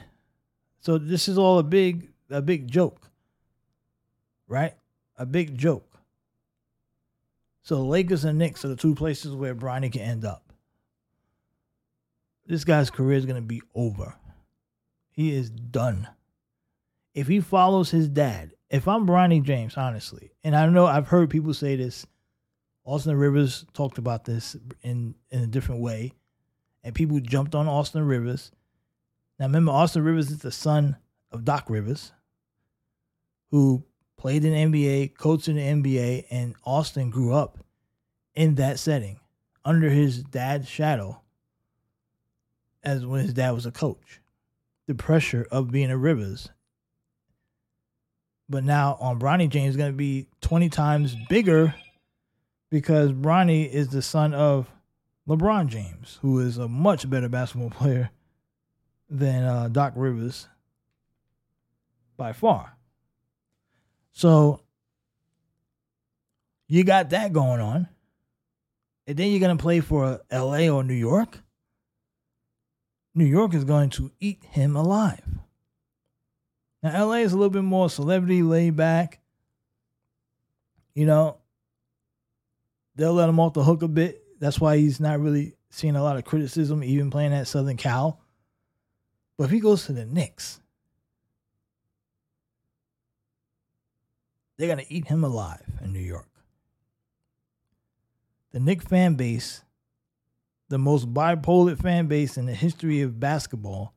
Speaker 1: so this is all a big, a big joke, right? A big joke. So Lakers and Knicks are the two places where Bronny can end up. This guy's career is going to be over. He is done. If he follows his dad if I'm Bronny James, honestly, and I know I've heard people say this, Austin Rivers talked about this in in a different way, and people jumped on Austin Rivers. Now remember, Austin Rivers is the son of Doc Rivers, who played in the NBA, coached in the NBA, and Austin grew up in that setting under his dad's shadow as when his dad was a coach. The pressure of being a Rivers. But now on Bronny James is going to be 20 times bigger because Bronny is the son of LeBron James, who is a much better basketball player than uh, Doc Rivers by far. So you got that going on. And then you're going to play for LA or New York. New York is going to eat him alive. Now, LA is a little bit more celebrity laid back. You know, they'll let him off the hook a bit. That's why he's not really seeing a lot of criticism, even playing at Southern Cal. But if he goes to the Knicks, they're going to eat him alive in New York. The Knicks fan base, the most bipolar fan base in the history of basketball,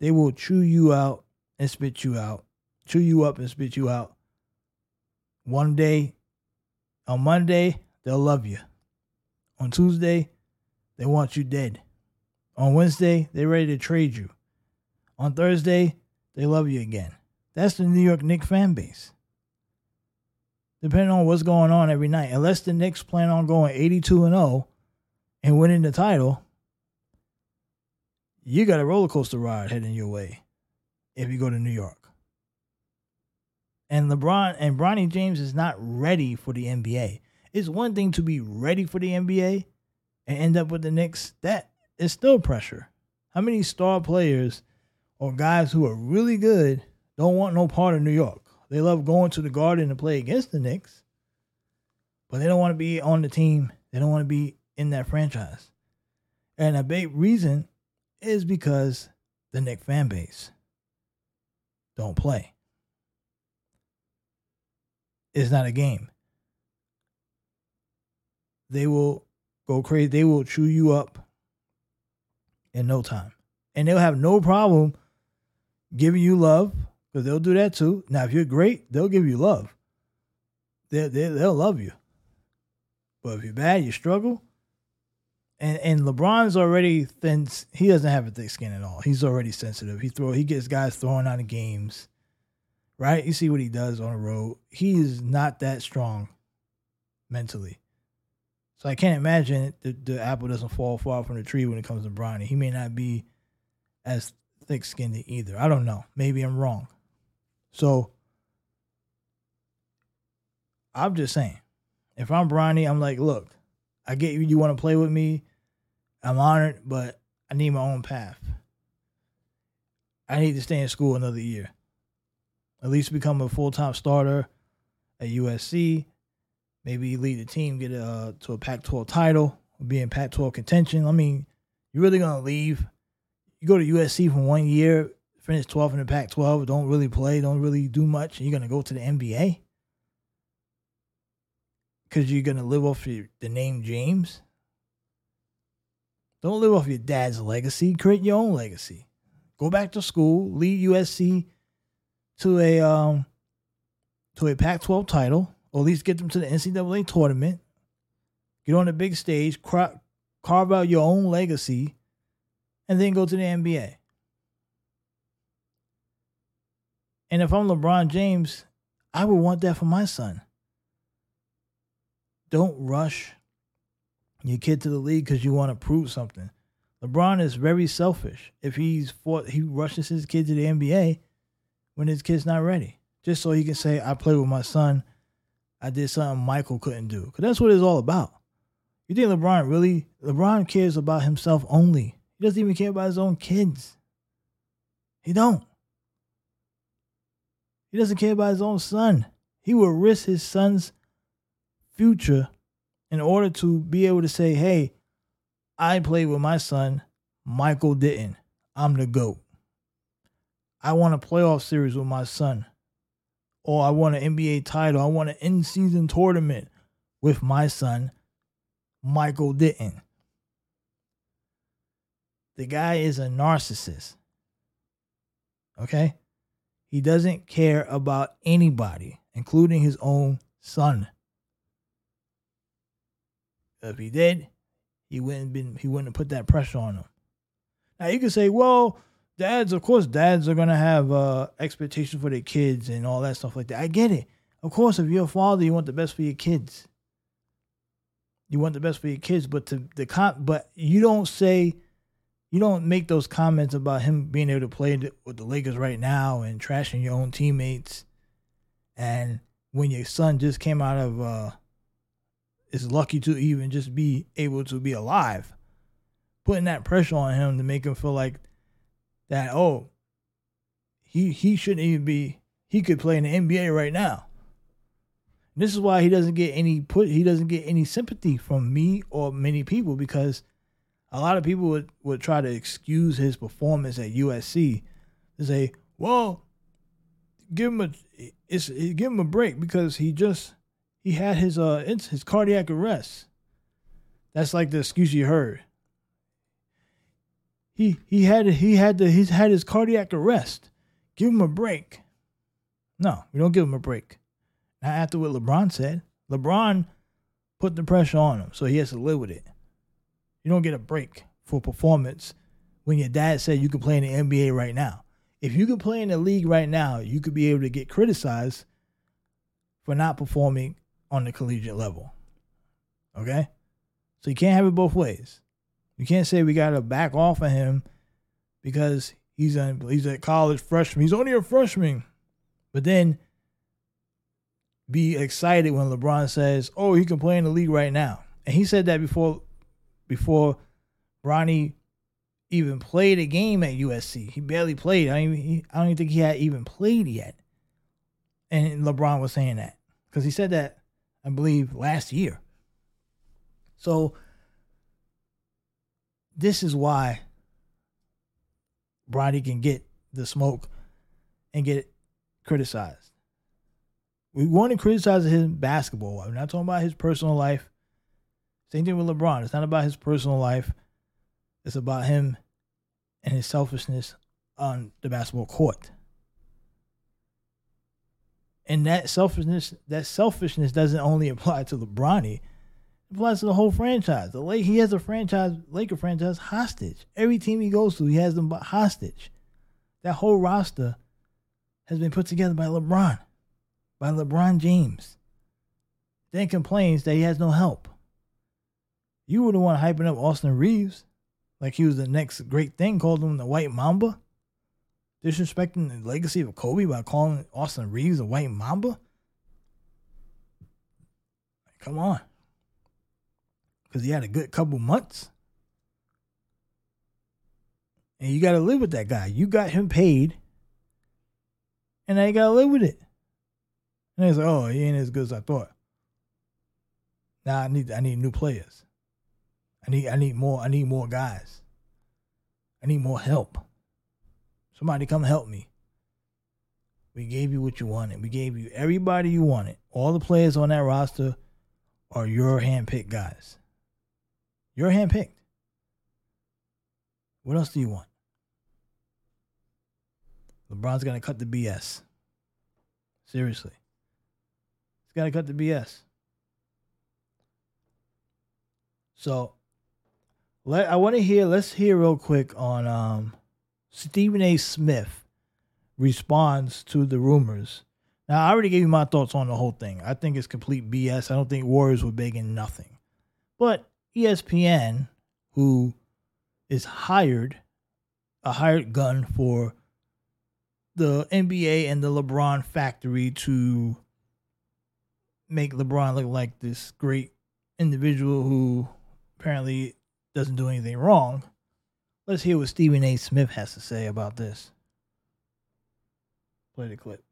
Speaker 1: they will chew you out and spit you out, chew you up and spit you out. One day, on Monday, they'll love you. On Tuesday, they want you dead. On Wednesday, they're ready to trade you. On Thursday, they love you again. That's the New York Knicks fan base. Depending on what's going on every night, unless the Knicks plan on going 82 and 0 and winning the title, you got a roller coaster ride heading your way if you go to New York. And LeBron and Bronny James is not ready for the NBA. It's one thing to be ready for the NBA and end up with the Knicks. That is still pressure. How many star players or guys who are really good don't want no part of New York. They love going to the Garden to play against the Knicks, but they don't want to be on the team. They don't want to be in that franchise. And a big reason is because the Knicks fan base don't play. It's not a game. They will go crazy. They will chew you up in no time. And they'll have no problem giving you love because they'll do that too. Now, if you're great, they'll give you love. They, they, they'll love you. But if you're bad, you struggle. And and LeBron's already thin. He doesn't have a thick skin at all. He's already sensitive. He throw he gets guys thrown out of games. Right? You see what he does on the road. He is not that strong mentally. So I can't imagine the, the apple doesn't fall far from the tree when it comes to Bronny. He may not be as thick skinned either. I don't know. Maybe I'm wrong. So I'm just saying, if I'm Bronny, I'm like, look, I get you. You want to play with me? I'm honored, but I need my own path. I need to stay in school another year. At least become a full time starter at USC. Maybe lead the team, get a, to a Pac 12 title, be in Pac 12 contention. I mean, you're really going to leave. You go to USC for one year, finish 12 in the Pac 12, don't really play, don't really do much, and you're going to go to the NBA? Because you're going to live off your, the name James? Don't live off your dad's legacy. Create your own legacy. Go back to school, lead USC to a um to a Pac-12 title, or at least get them to the NCAA tournament. Get on the big stage, carve out your own legacy, and then go to the NBA. And if I'm LeBron James, I would want that for my son. Don't rush your kid to the league because you want to prove something. LeBron is very selfish. If he's fought, he rushes his kid to the NBA when his kid's not ready, just so he can say, "I played with my son. I did something Michael couldn't do." Because that's what it's all about. You think LeBron really? LeBron cares about himself only. He doesn't even care about his own kids. He don't. He doesn't care about his own son. He will risk his son's future in order to be able to say, hey, I played with my son. Michael didn't. I'm the GOAT. I want a playoff series with my son. or I want an NBA title, I want an in season tournament with my son, Michael didn't. The guy is a narcissist. Okay? He doesn't care about anybody, including his own son. If he did, he wouldn't been he wouldn't have put that pressure on him. Now you can say, well, dads, of course, dads are gonna have uh, expectations for their kids and all that stuff like that. I get it. Of course, if you're a father, you want the best for your kids. You want the best for your kids, but to the con- but you don't say, you don't make those comments about him being able to play with the Lakers right now and trashing your own teammates, and when your son just came out of uh, is lucky to even just be able to be alive. Putting that pressure on him to make him feel like that, oh, he he shouldn't even be he could play in the NBA right now. This is why he doesn't get any put he doesn't get any sympathy from me or many people because a lot of people would, would try to excuse his performance at USC to say, well, give him a it's give him a break because he just he had his uh his cardiac arrest. That's like the excuse you heard. He he had he had the he's had his cardiac arrest. Give him a break. No, we don't give him a break. Now after what LeBron said, LeBron put the pressure on him, so he has to live with it. You don't get a break for performance when your dad said you could play in the NBA right now. If you could play in the league right now, you could be able to get criticized for not performing on the collegiate level. Okay? So you can't have it both ways. You can't say we got to back off of him because he's a he's a college freshman. He's only a freshman. But then be excited when LeBron says, "Oh, he can play in the league right now." And he said that before before Bronny even played a game at USC. He barely played. I, he, I don't even think he had even played yet. And LeBron was saying that because he said that I believe, last year. So this is why Bronny can get the smoke and get criticized. We want to criticize his basketball. I'm not talking about his personal life. Same thing with LeBron. It's not about his personal life. It's about him and his selfishness on the basketball court and that selfishness that selfishness doesn't only apply to LeBron. It applies to the whole franchise. The Lake, he has a franchise, Laker franchise hostage. Every team he goes to, he has them hostage. That whole roster has been put together by LeBron, by LeBron James. Then complains that he has no help. You were the one hyping up Austin Reaves, like he was the next great thing, called him the White Mamba disrespecting the legacy of Kobe by calling Austin Reaves a white mamba? Come on. Because he had a good couple months. And you got to live with that guy. You got him paid. And now you got to live with it. And it's like, oh, he ain't as good as I thought. Now I need I need new players. I need I need more I need more guys. I need more help. Somebody come help me. We gave you what you wanted. We gave you everybody you wanted. All the players on that roster are your handpicked guys. You're handpicked. What else do you want? LeBron's gonna cut the BS. Seriously. He's gotta cut the BS. So let I wanna hear let's hear real quick on um Stephen A. Smith responds to the rumors. Now, I already gave you my thoughts on the whole thing. I think it's complete BS. I don't think Warriors were begging nothing. But ESPN, who is hired, a hired gun for the NBA and the LeBron factory to make LeBron look like this great individual who apparently doesn't do anything wrong. Let's hear what Stephen A. Smith has to say about this. Play the clip.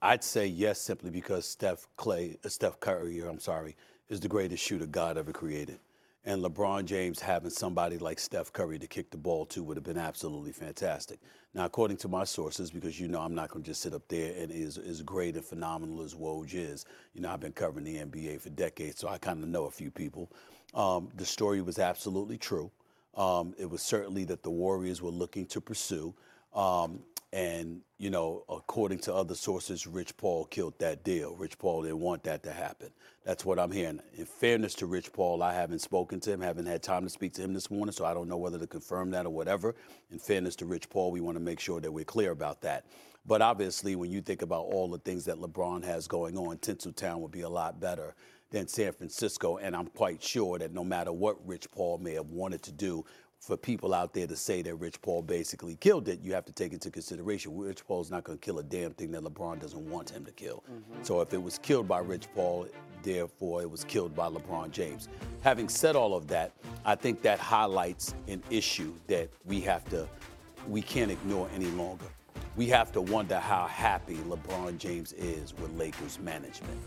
Speaker 2: I'd say yes, simply because Steph Clay, uh, Steph Curry, I'm sorry, is the greatest shooter God ever created. And LeBron James having somebody like Steph Curry to kick the ball to would have been absolutely fantastic. Now, according to my sources, because you know I'm not going to just sit up there and is as great and phenomenal as Woj is. You know, I've been covering the NBA for decades, so I kind of know a few people. Um, the story was absolutely true. Um, it was certainly that the Warriors were looking to pursue. Um, and, you know, according to other sources, Rich Paul killed that deal. Rich Paul didn't want that to happen. That's what I'm hearing. In fairness to Rich Paul, I haven't spoken to him, haven't had time to speak to him this morning, so I don't know whether to confirm that or whatever. In fairness to Rich Paul, we want to make sure that we're clear about that. But obviously, when you think about all the things that LeBron has going on, Tinseltown would be a lot better than San Francisco. And I'm quite sure that no matter what Rich Paul may have wanted to do, for people out there to say that Rich Paul basically killed it, you have to take into consideration Rich Paul's not going to kill a damn thing that LeBron doesn't want him to kill. Mm-hmm. So if it was killed by Rich Paul, therefore it was killed by LeBron James. Having said all of that, I think that highlights an issue that we have to we can't ignore any longer. We have to wonder how happy LeBron James is with Lakers management.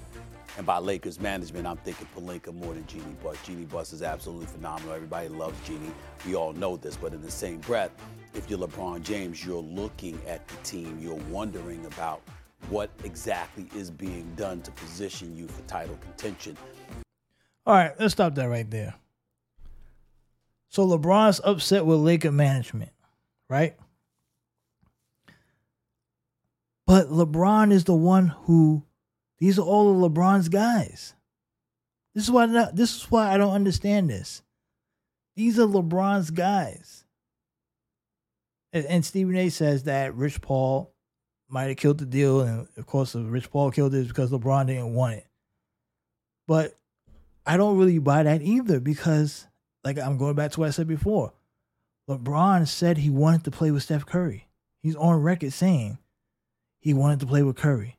Speaker 2: And by Lakers management, I'm thinking Pelinka more than Jeanie Buss. Jeanie Buss is absolutely phenomenal. Everybody loves Jeanie. We all know this. But in the same breath, if you're LeBron James, you're looking at the team, you're wondering about what exactly is being done to position you for title contention.
Speaker 1: All right, let's stop that right there. So LeBron's upset with Laker management, right? But LeBron is the one who these are all LeBron's guys. This is why not, this is why I don't understand this. These are LeBron's guys. And, and Stephen A says that Rich Paul might have killed the deal, and of course, Rich Paul killed it because LeBron didn't want it. But I don't really buy that either because, like, I'm going back to what I said before. LeBron said he wanted to play with Steph Curry. He's on record saying he wanted to play with Curry.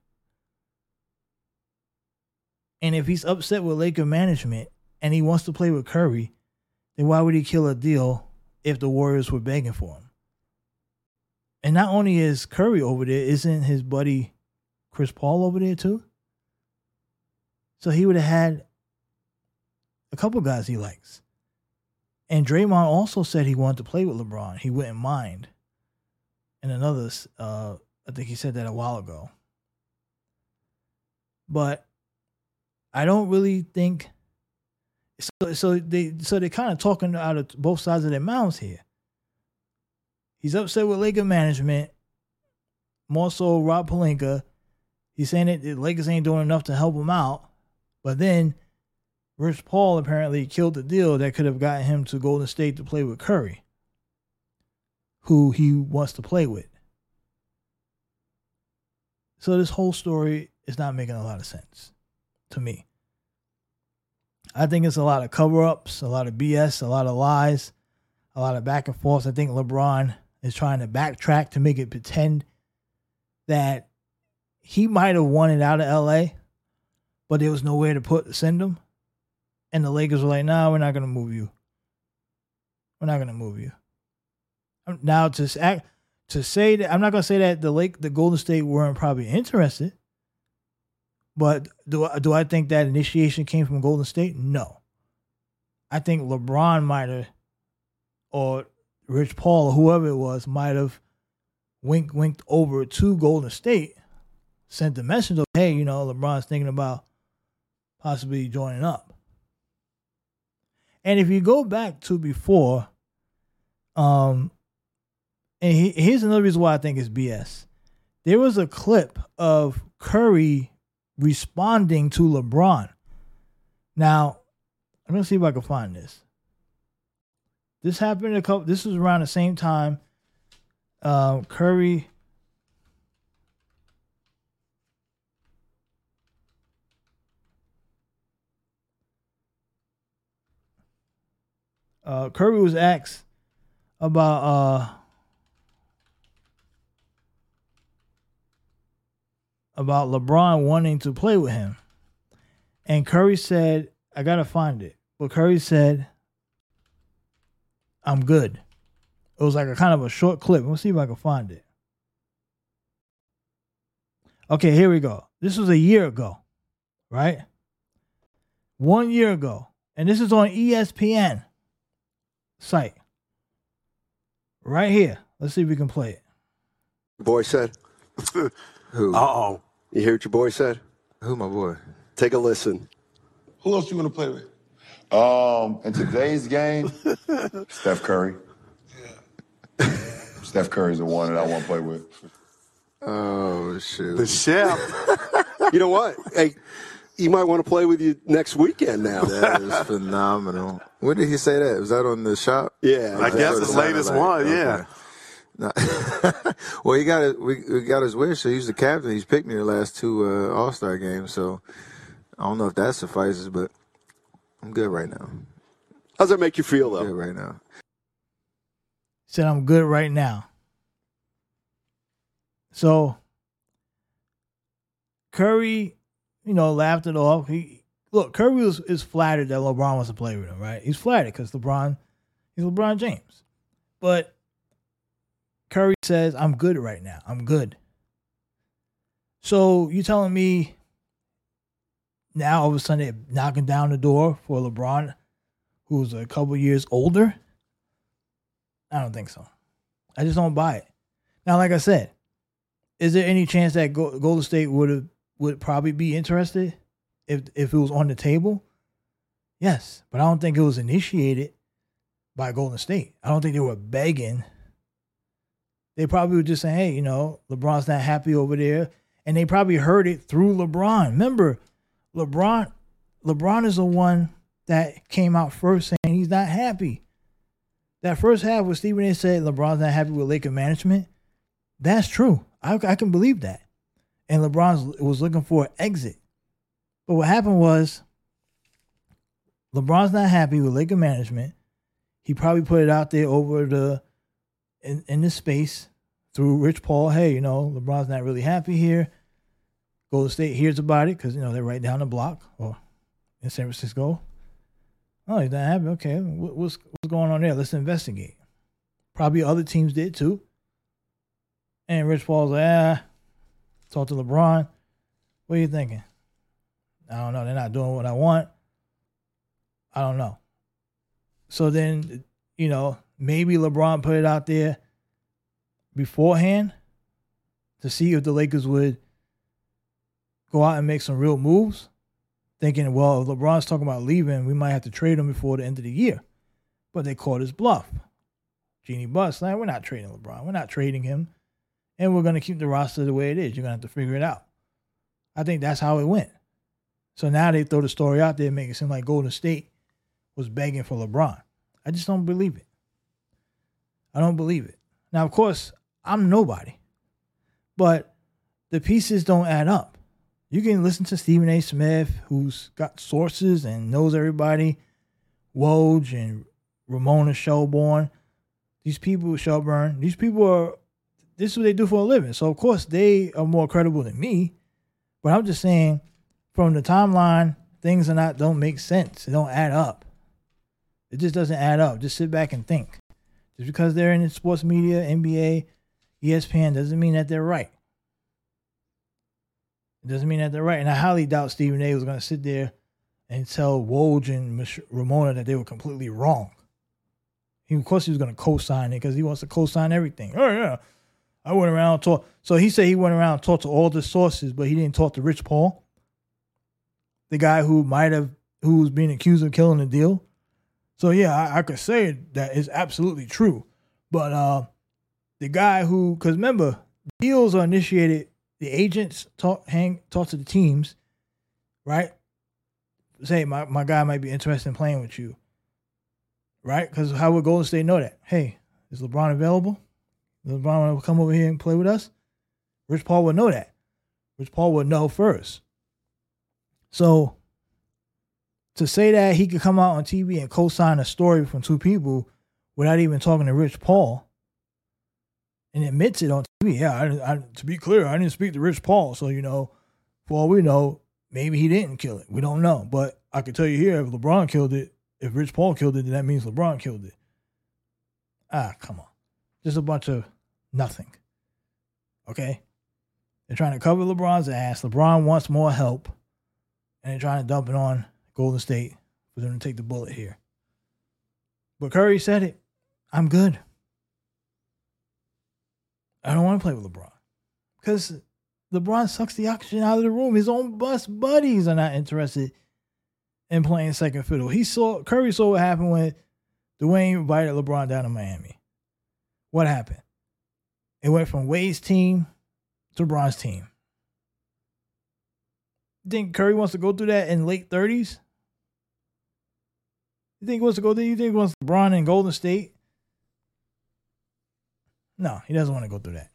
Speaker 1: And if he's upset with Laker management and he wants to play with Curry, then why would he kill a deal if the Warriors were begging for him? And not only is Curry over there, isn't his buddy Chris Paul over there too? So he would have had a couple guys he likes. And Draymond also said he wanted to play with LeBron. He wouldn't mind. And another, uh, I think he said that a while ago. But I don't really think so. So they so they're kind of talking out of both sides of their mouths here. He's upset with Laker management. More so, Rob Pelinka. He's saying that the Lakers ain't doing enough to help him out. But then, Rich Paul apparently killed the deal that could have gotten him to Golden State to play with Curry, who he wants to play with. So this whole story is not making a lot of sense to me. I think it's a lot of cover ups, a lot of BS, a lot of lies, a lot of back and forth. I think LeBron is trying to backtrack to make it pretend that he might have wanted out of LA, but there was nowhere to put send him. And the Lakers were like, nah, we're not gonna move you. We're not gonna move you. Now to act to say that I'm not gonna say that the Lake the Golden State weren't probably interested. But do do I think that initiation came from Golden State? No. I think LeBron might have, or Rich Paul or whoever it was, might have wink winked over to Golden State, sent the message of, hey, you know, LeBron's thinking about possibly joining up. And if you go back to before, um, and he, here's another reason why I think it's BS. There was a clip of Curry responding to LeBron. Now, I'm gonna see if I can find this. This happened a couple. This was around the same time. Um, Curry. Uh, Curry was asked about uh, about LeBron wanting to play with him. And Curry said, I got to find it. But Curry said, I'm good. It was like a kind of a short clip. Let's see if I can find it. Okay, here we go. This was a year ago, right? One year ago, And this is on ESPN site. Right here. Let's see if we can play it.
Speaker 3: Boy said.
Speaker 4: Who?
Speaker 3: Uh oh. You hear what your boy said?
Speaker 4: Who, my boy?
Speaker 3: Take a listen.
Speaker 5: Who else you gonna play with?
Speaker 6: Um, in today's game, Steph Curry. Yeah. Steph Curry's the one that I want to play with.
Speaker 4: Oh shoot!
Speaker 3: The chef. you know what? Hey, he might want to play with you next weekend now.
Speaker 4: That is phenomenal. When did he say that? Was that on the shop?
Speaker 3: Yeah,
Speaker 7: I guess
Speaker 4: what
Speaker 7: the
Speaker 4: it sounded
Speaker 7: latest
Speaker 4: like.
Speaker 7: one, yeah.
Speaker 4: Okay. No. well, he got it. We, we got his wish. So he's the captain. He's picked me the last two uh, All Star games. So I don't know if that suffices, but I'm good right now.
Speaker 3: How's that make you feel, though?
Speaker 4: Good right now.
Speaker 1: Said I'm good right now. So Curry, you know, laughed it off. He look, Curry was is flattered that LeBron wants to play with him, right? He's flattered because LeBron, he's LeBron James. But Curry says, I'm good right now. I'm good. So you telling me now all of a sudden they're knocking down the door for LeBron, who's a couple years older? I don't think so. I just don't buy it. Now, like I said, is there any chance that Golden State would have would probably be interested if if it was on the table? Yes, but I don't think it was initiated by Golden State. I don't think they were begging. They probably were just saying, "Hey, you know, LeBron's not happy over there," and they probably heard it through LeBron. Remember, LeBron, LeBron is the one that came out first saying he's not happy. That first half where Stephen A said LeBron's not happy with Laker management, that's true. I, I can believe that. And LeBron was looking for an exit. But what happened was LeBron's not happy with Laker management. He probably put it out there over the in, in the space through Rich Paul. Hey, you know, LeBron's not really happy here. Golden State hears about it because you know they're right down the block or in San Francisco. Oh, he's not happy. Okay, what, what's what's going on there? Let's investigate. Probably other teams did too. And Rich Paul's like, ah, talk to LeBron. What are you thinking? I don't know. They're not doing what I want. I don't know. So then, you know, maybe LeBron put it out there beforehand to see if the Lakers would go out and make some real moves, thinking, well, if LeBron's talking about leaving, we might have to trade him before the end of the year. But they called his bluff. Jeanie Buss, like, we're not trading LeBron. We're not trading him. And we're going to keep the roster the way it is. You're going to have to figure it out. I think that's how it went. So now they throw the story out there, make it seem like Golden State was begging for LeBron. I just don't believe it. I don't believe it. Now, of course, I'm nobody, but the pieces don't add up. You can listen to Stephen A. Smith, who's got sources and knows everybody, Woj and Ramona Shelburne. These people, Shelburne, these people are, this is what they do for a living. So, of course, they are more credible than me. But I'm just saying, from the timeline, things are not, don't make sense. They don't add up. It just doesn't add up. Just sit back and think. Just because they're in the sports media, NBA, ESPN, doesn't mean that they're right. It doesn't mean that they're right. And I highly doubt Stephen A was going to sit there and tell Woj and Ramona that they were completely wrong. He, of course, he was going to co-sign it because he wants to co-sign everything. Oh yeah, I went around talked. So he said he went around talked to all the sources, but he didn't talk to Rich Paul, the guy who might have, who was being accused of killing the deal. So yeah, I, I could say that is absolutely true. But uh, the guy who, because remember, deals are initiated. The agents talk, hang, talk to the teams, right? Say my my guy might be interested in playing with you, right? Because how would Golden State know that? Hey, is LeBron available? LeBron want to come over here and play with us? Rich Paul would know that. Rich Paul would know first. So to say that he could come out on TV and co-sign a story from two people without even talking to Rich Paul and admits it on TV. Yeah, I, I, to be clear, I didn't speak to Rich Paul, so you know, for all we know, maybe he didn't kill it. We don't know, but I can tell you here, if LeBron killed it, if Rich Paul killed it, then that means LeBron killed it. Ah, come on, just a bunch of nothing. Okay, they're trying to cover LeBron's ass. LeBron wants more help, and they're trying to dump it on Golden State for going to take the bullet here. But Curry said it. I'm good. I don't want to play with LeBron because LeBron sucks the oxygen out of the room. His own bus buddies are not interested in playing second fiddle. He saw Curry saw what happened when Dwyane invited LeBron down to Miami. What happened? It went from Wade's team to LeBron's team. Think Curry wants to go through that in late thirties? You think he wants to go there? You think he wants LeBron in Golden State? No, he doesn't want to go through that.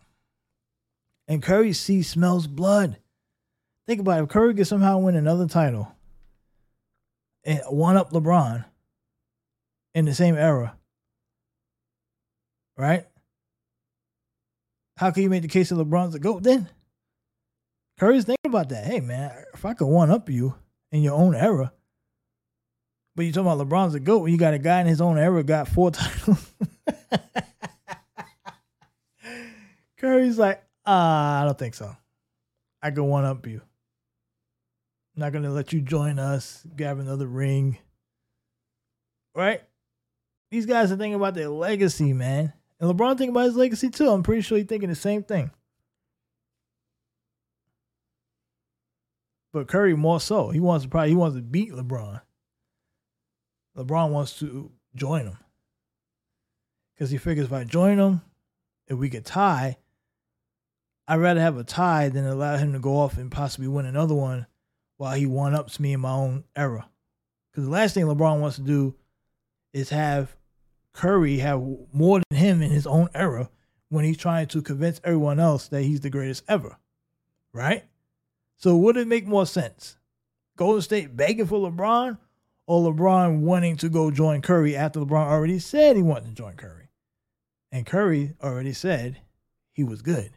Speaker 1: And Curry sees smells blood. Think about it. If Curry could somehow win another title and one up LeBron in the same era, right? How can you make the case that LeBron's the GOAT then? Curry's thinking about that. Hey, man, if I could one up you in your own era, but you talking about LeBron's a GOAT you got a guy in his own era got four titles. Curry's like, ah, I don't think so. I can one up you. I'm not gonna let you join us, grab another ring. Right? These guys are thinking about their legacy, man. And LeBron thinking about his legacy too. I'm pretty sure he's thinking the same thing. But Curry more so. He wants to probably he wants to beat LeBron. LeBron wants to join him. Because he figures if I join him, if we could tie, I'd rather have a tie than allow him to go off and possibly win another one while he one ups me in my own era. Because the last thing LeBron wants to do is have Curry have more than him in his own era when he's trying to convince everyone else that he's the greatest ever. Right? So would it make more sense? Golden State begging for LeBron or LeBron wanting to go join Curry after LeBron already said he wanted to join Curry? And Curry already said he was good.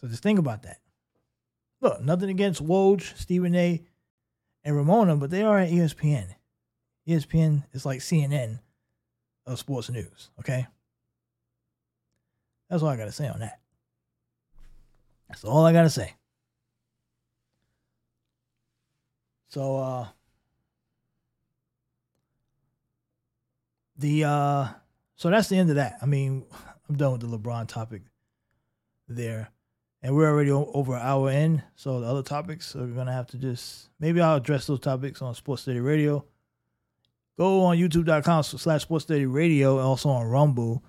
Speaker 1: So just think about that. Look, nothing against Woj, Stephen A, and Ramona, but they are at ESPN. ESPN is like CNN of sports news, okay? That's all I got to say on that. That's all I got to say. So, uh, the, uh, so that's the end of that. I mean, I'm done with the LeBron topic there. And we're already over an hour in. So the other topics are to have to just, maybe I'll address those topics on Sports Steady Radio. Go on youtube.com slash Sports Steady Radio and also on Rumble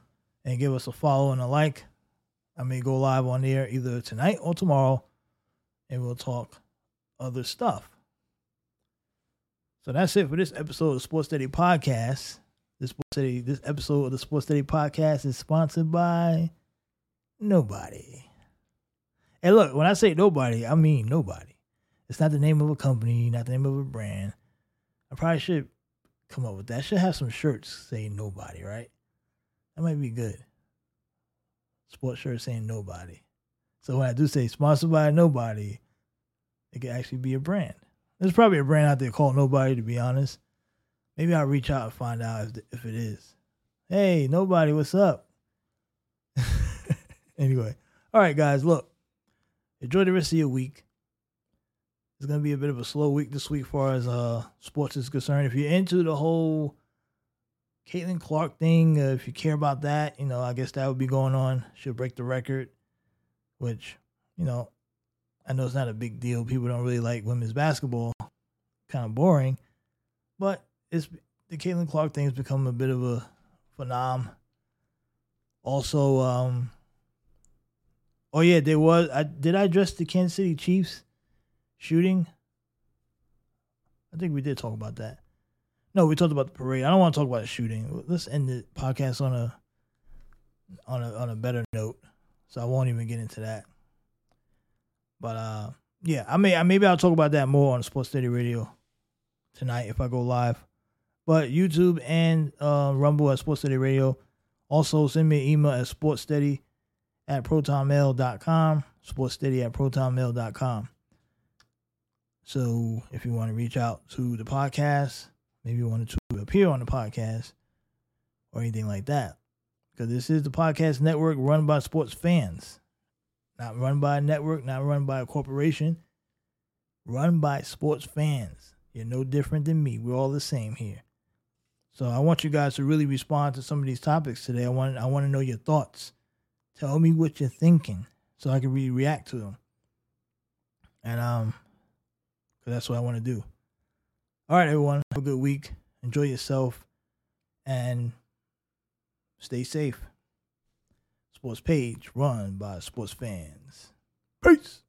Speaker 1: and give us a follow and a like. I may go live on there either tonight or tomorrow and we'll talk other stuff. So that's it for this episode of Sports Steady Podcast. This Sports Steady, this episode of the Sports Steady Podcast is sponsored by nobody. And look, when I say nobody, I mean nobody. It's not the name of a company, not the name of a brand. I probably should come up with that. I should have some shirts saying nobody, right? That might be good. Sports shirt saying nobody. So when I do say sponsored by nobody, it could actually be a brand. There's probably a brand out there called Nobody, to be honest. Maybe I'll reach out and find out if, if it is. Hey, nobody, what's up? anyway, all right, guys, look, enjoy the rest of your week. It's gonna be a bit of a slow week this week, as far as uh sports is concerned. If you're into the whole Caitlin Clark thing, uh, if you care about that, you know, I guess that would be going on. She'll break the record, which you know, I know it's not a big deal. People don't really like women's basketball, kind of boring, but it's the Caitlin Clark thing has become a bit of a phenom. Also, um, oh yeah, there was. I did I address the Kansas City Chiefs shooting? I think we did talk about that. No, we talked about the parade. I don't want to talk about the shooting. Let's end the podcast on a on a on a better note. So I won't even get into that. But uh yeah, I may I maybe I'll talk about that more on Sports Steady Radio tonight if I go live. But YouTube and uh, Rumble at Sports Steady Radio. Also send me an email at sportssteady at protonmail.com. Sportssteady at protonmail.com. So if you want to reach out to the podcast, maybe you want to appear on the podcast or anything like that. Because this is the podcast network run by sports fans. Not run by a network, not run by a corporation. Run by sports fans. You're no different than me. We're all the same here. So I want you guys to really respond to some of these topics today. I want I want to know your thoughts. Tell me what you're thinking so I can really react to them. And um, cause that's what I want to do. All right, everyone, have a good week. Enjoy yourself, and stay safe. Sports page run by sports fans. Peace.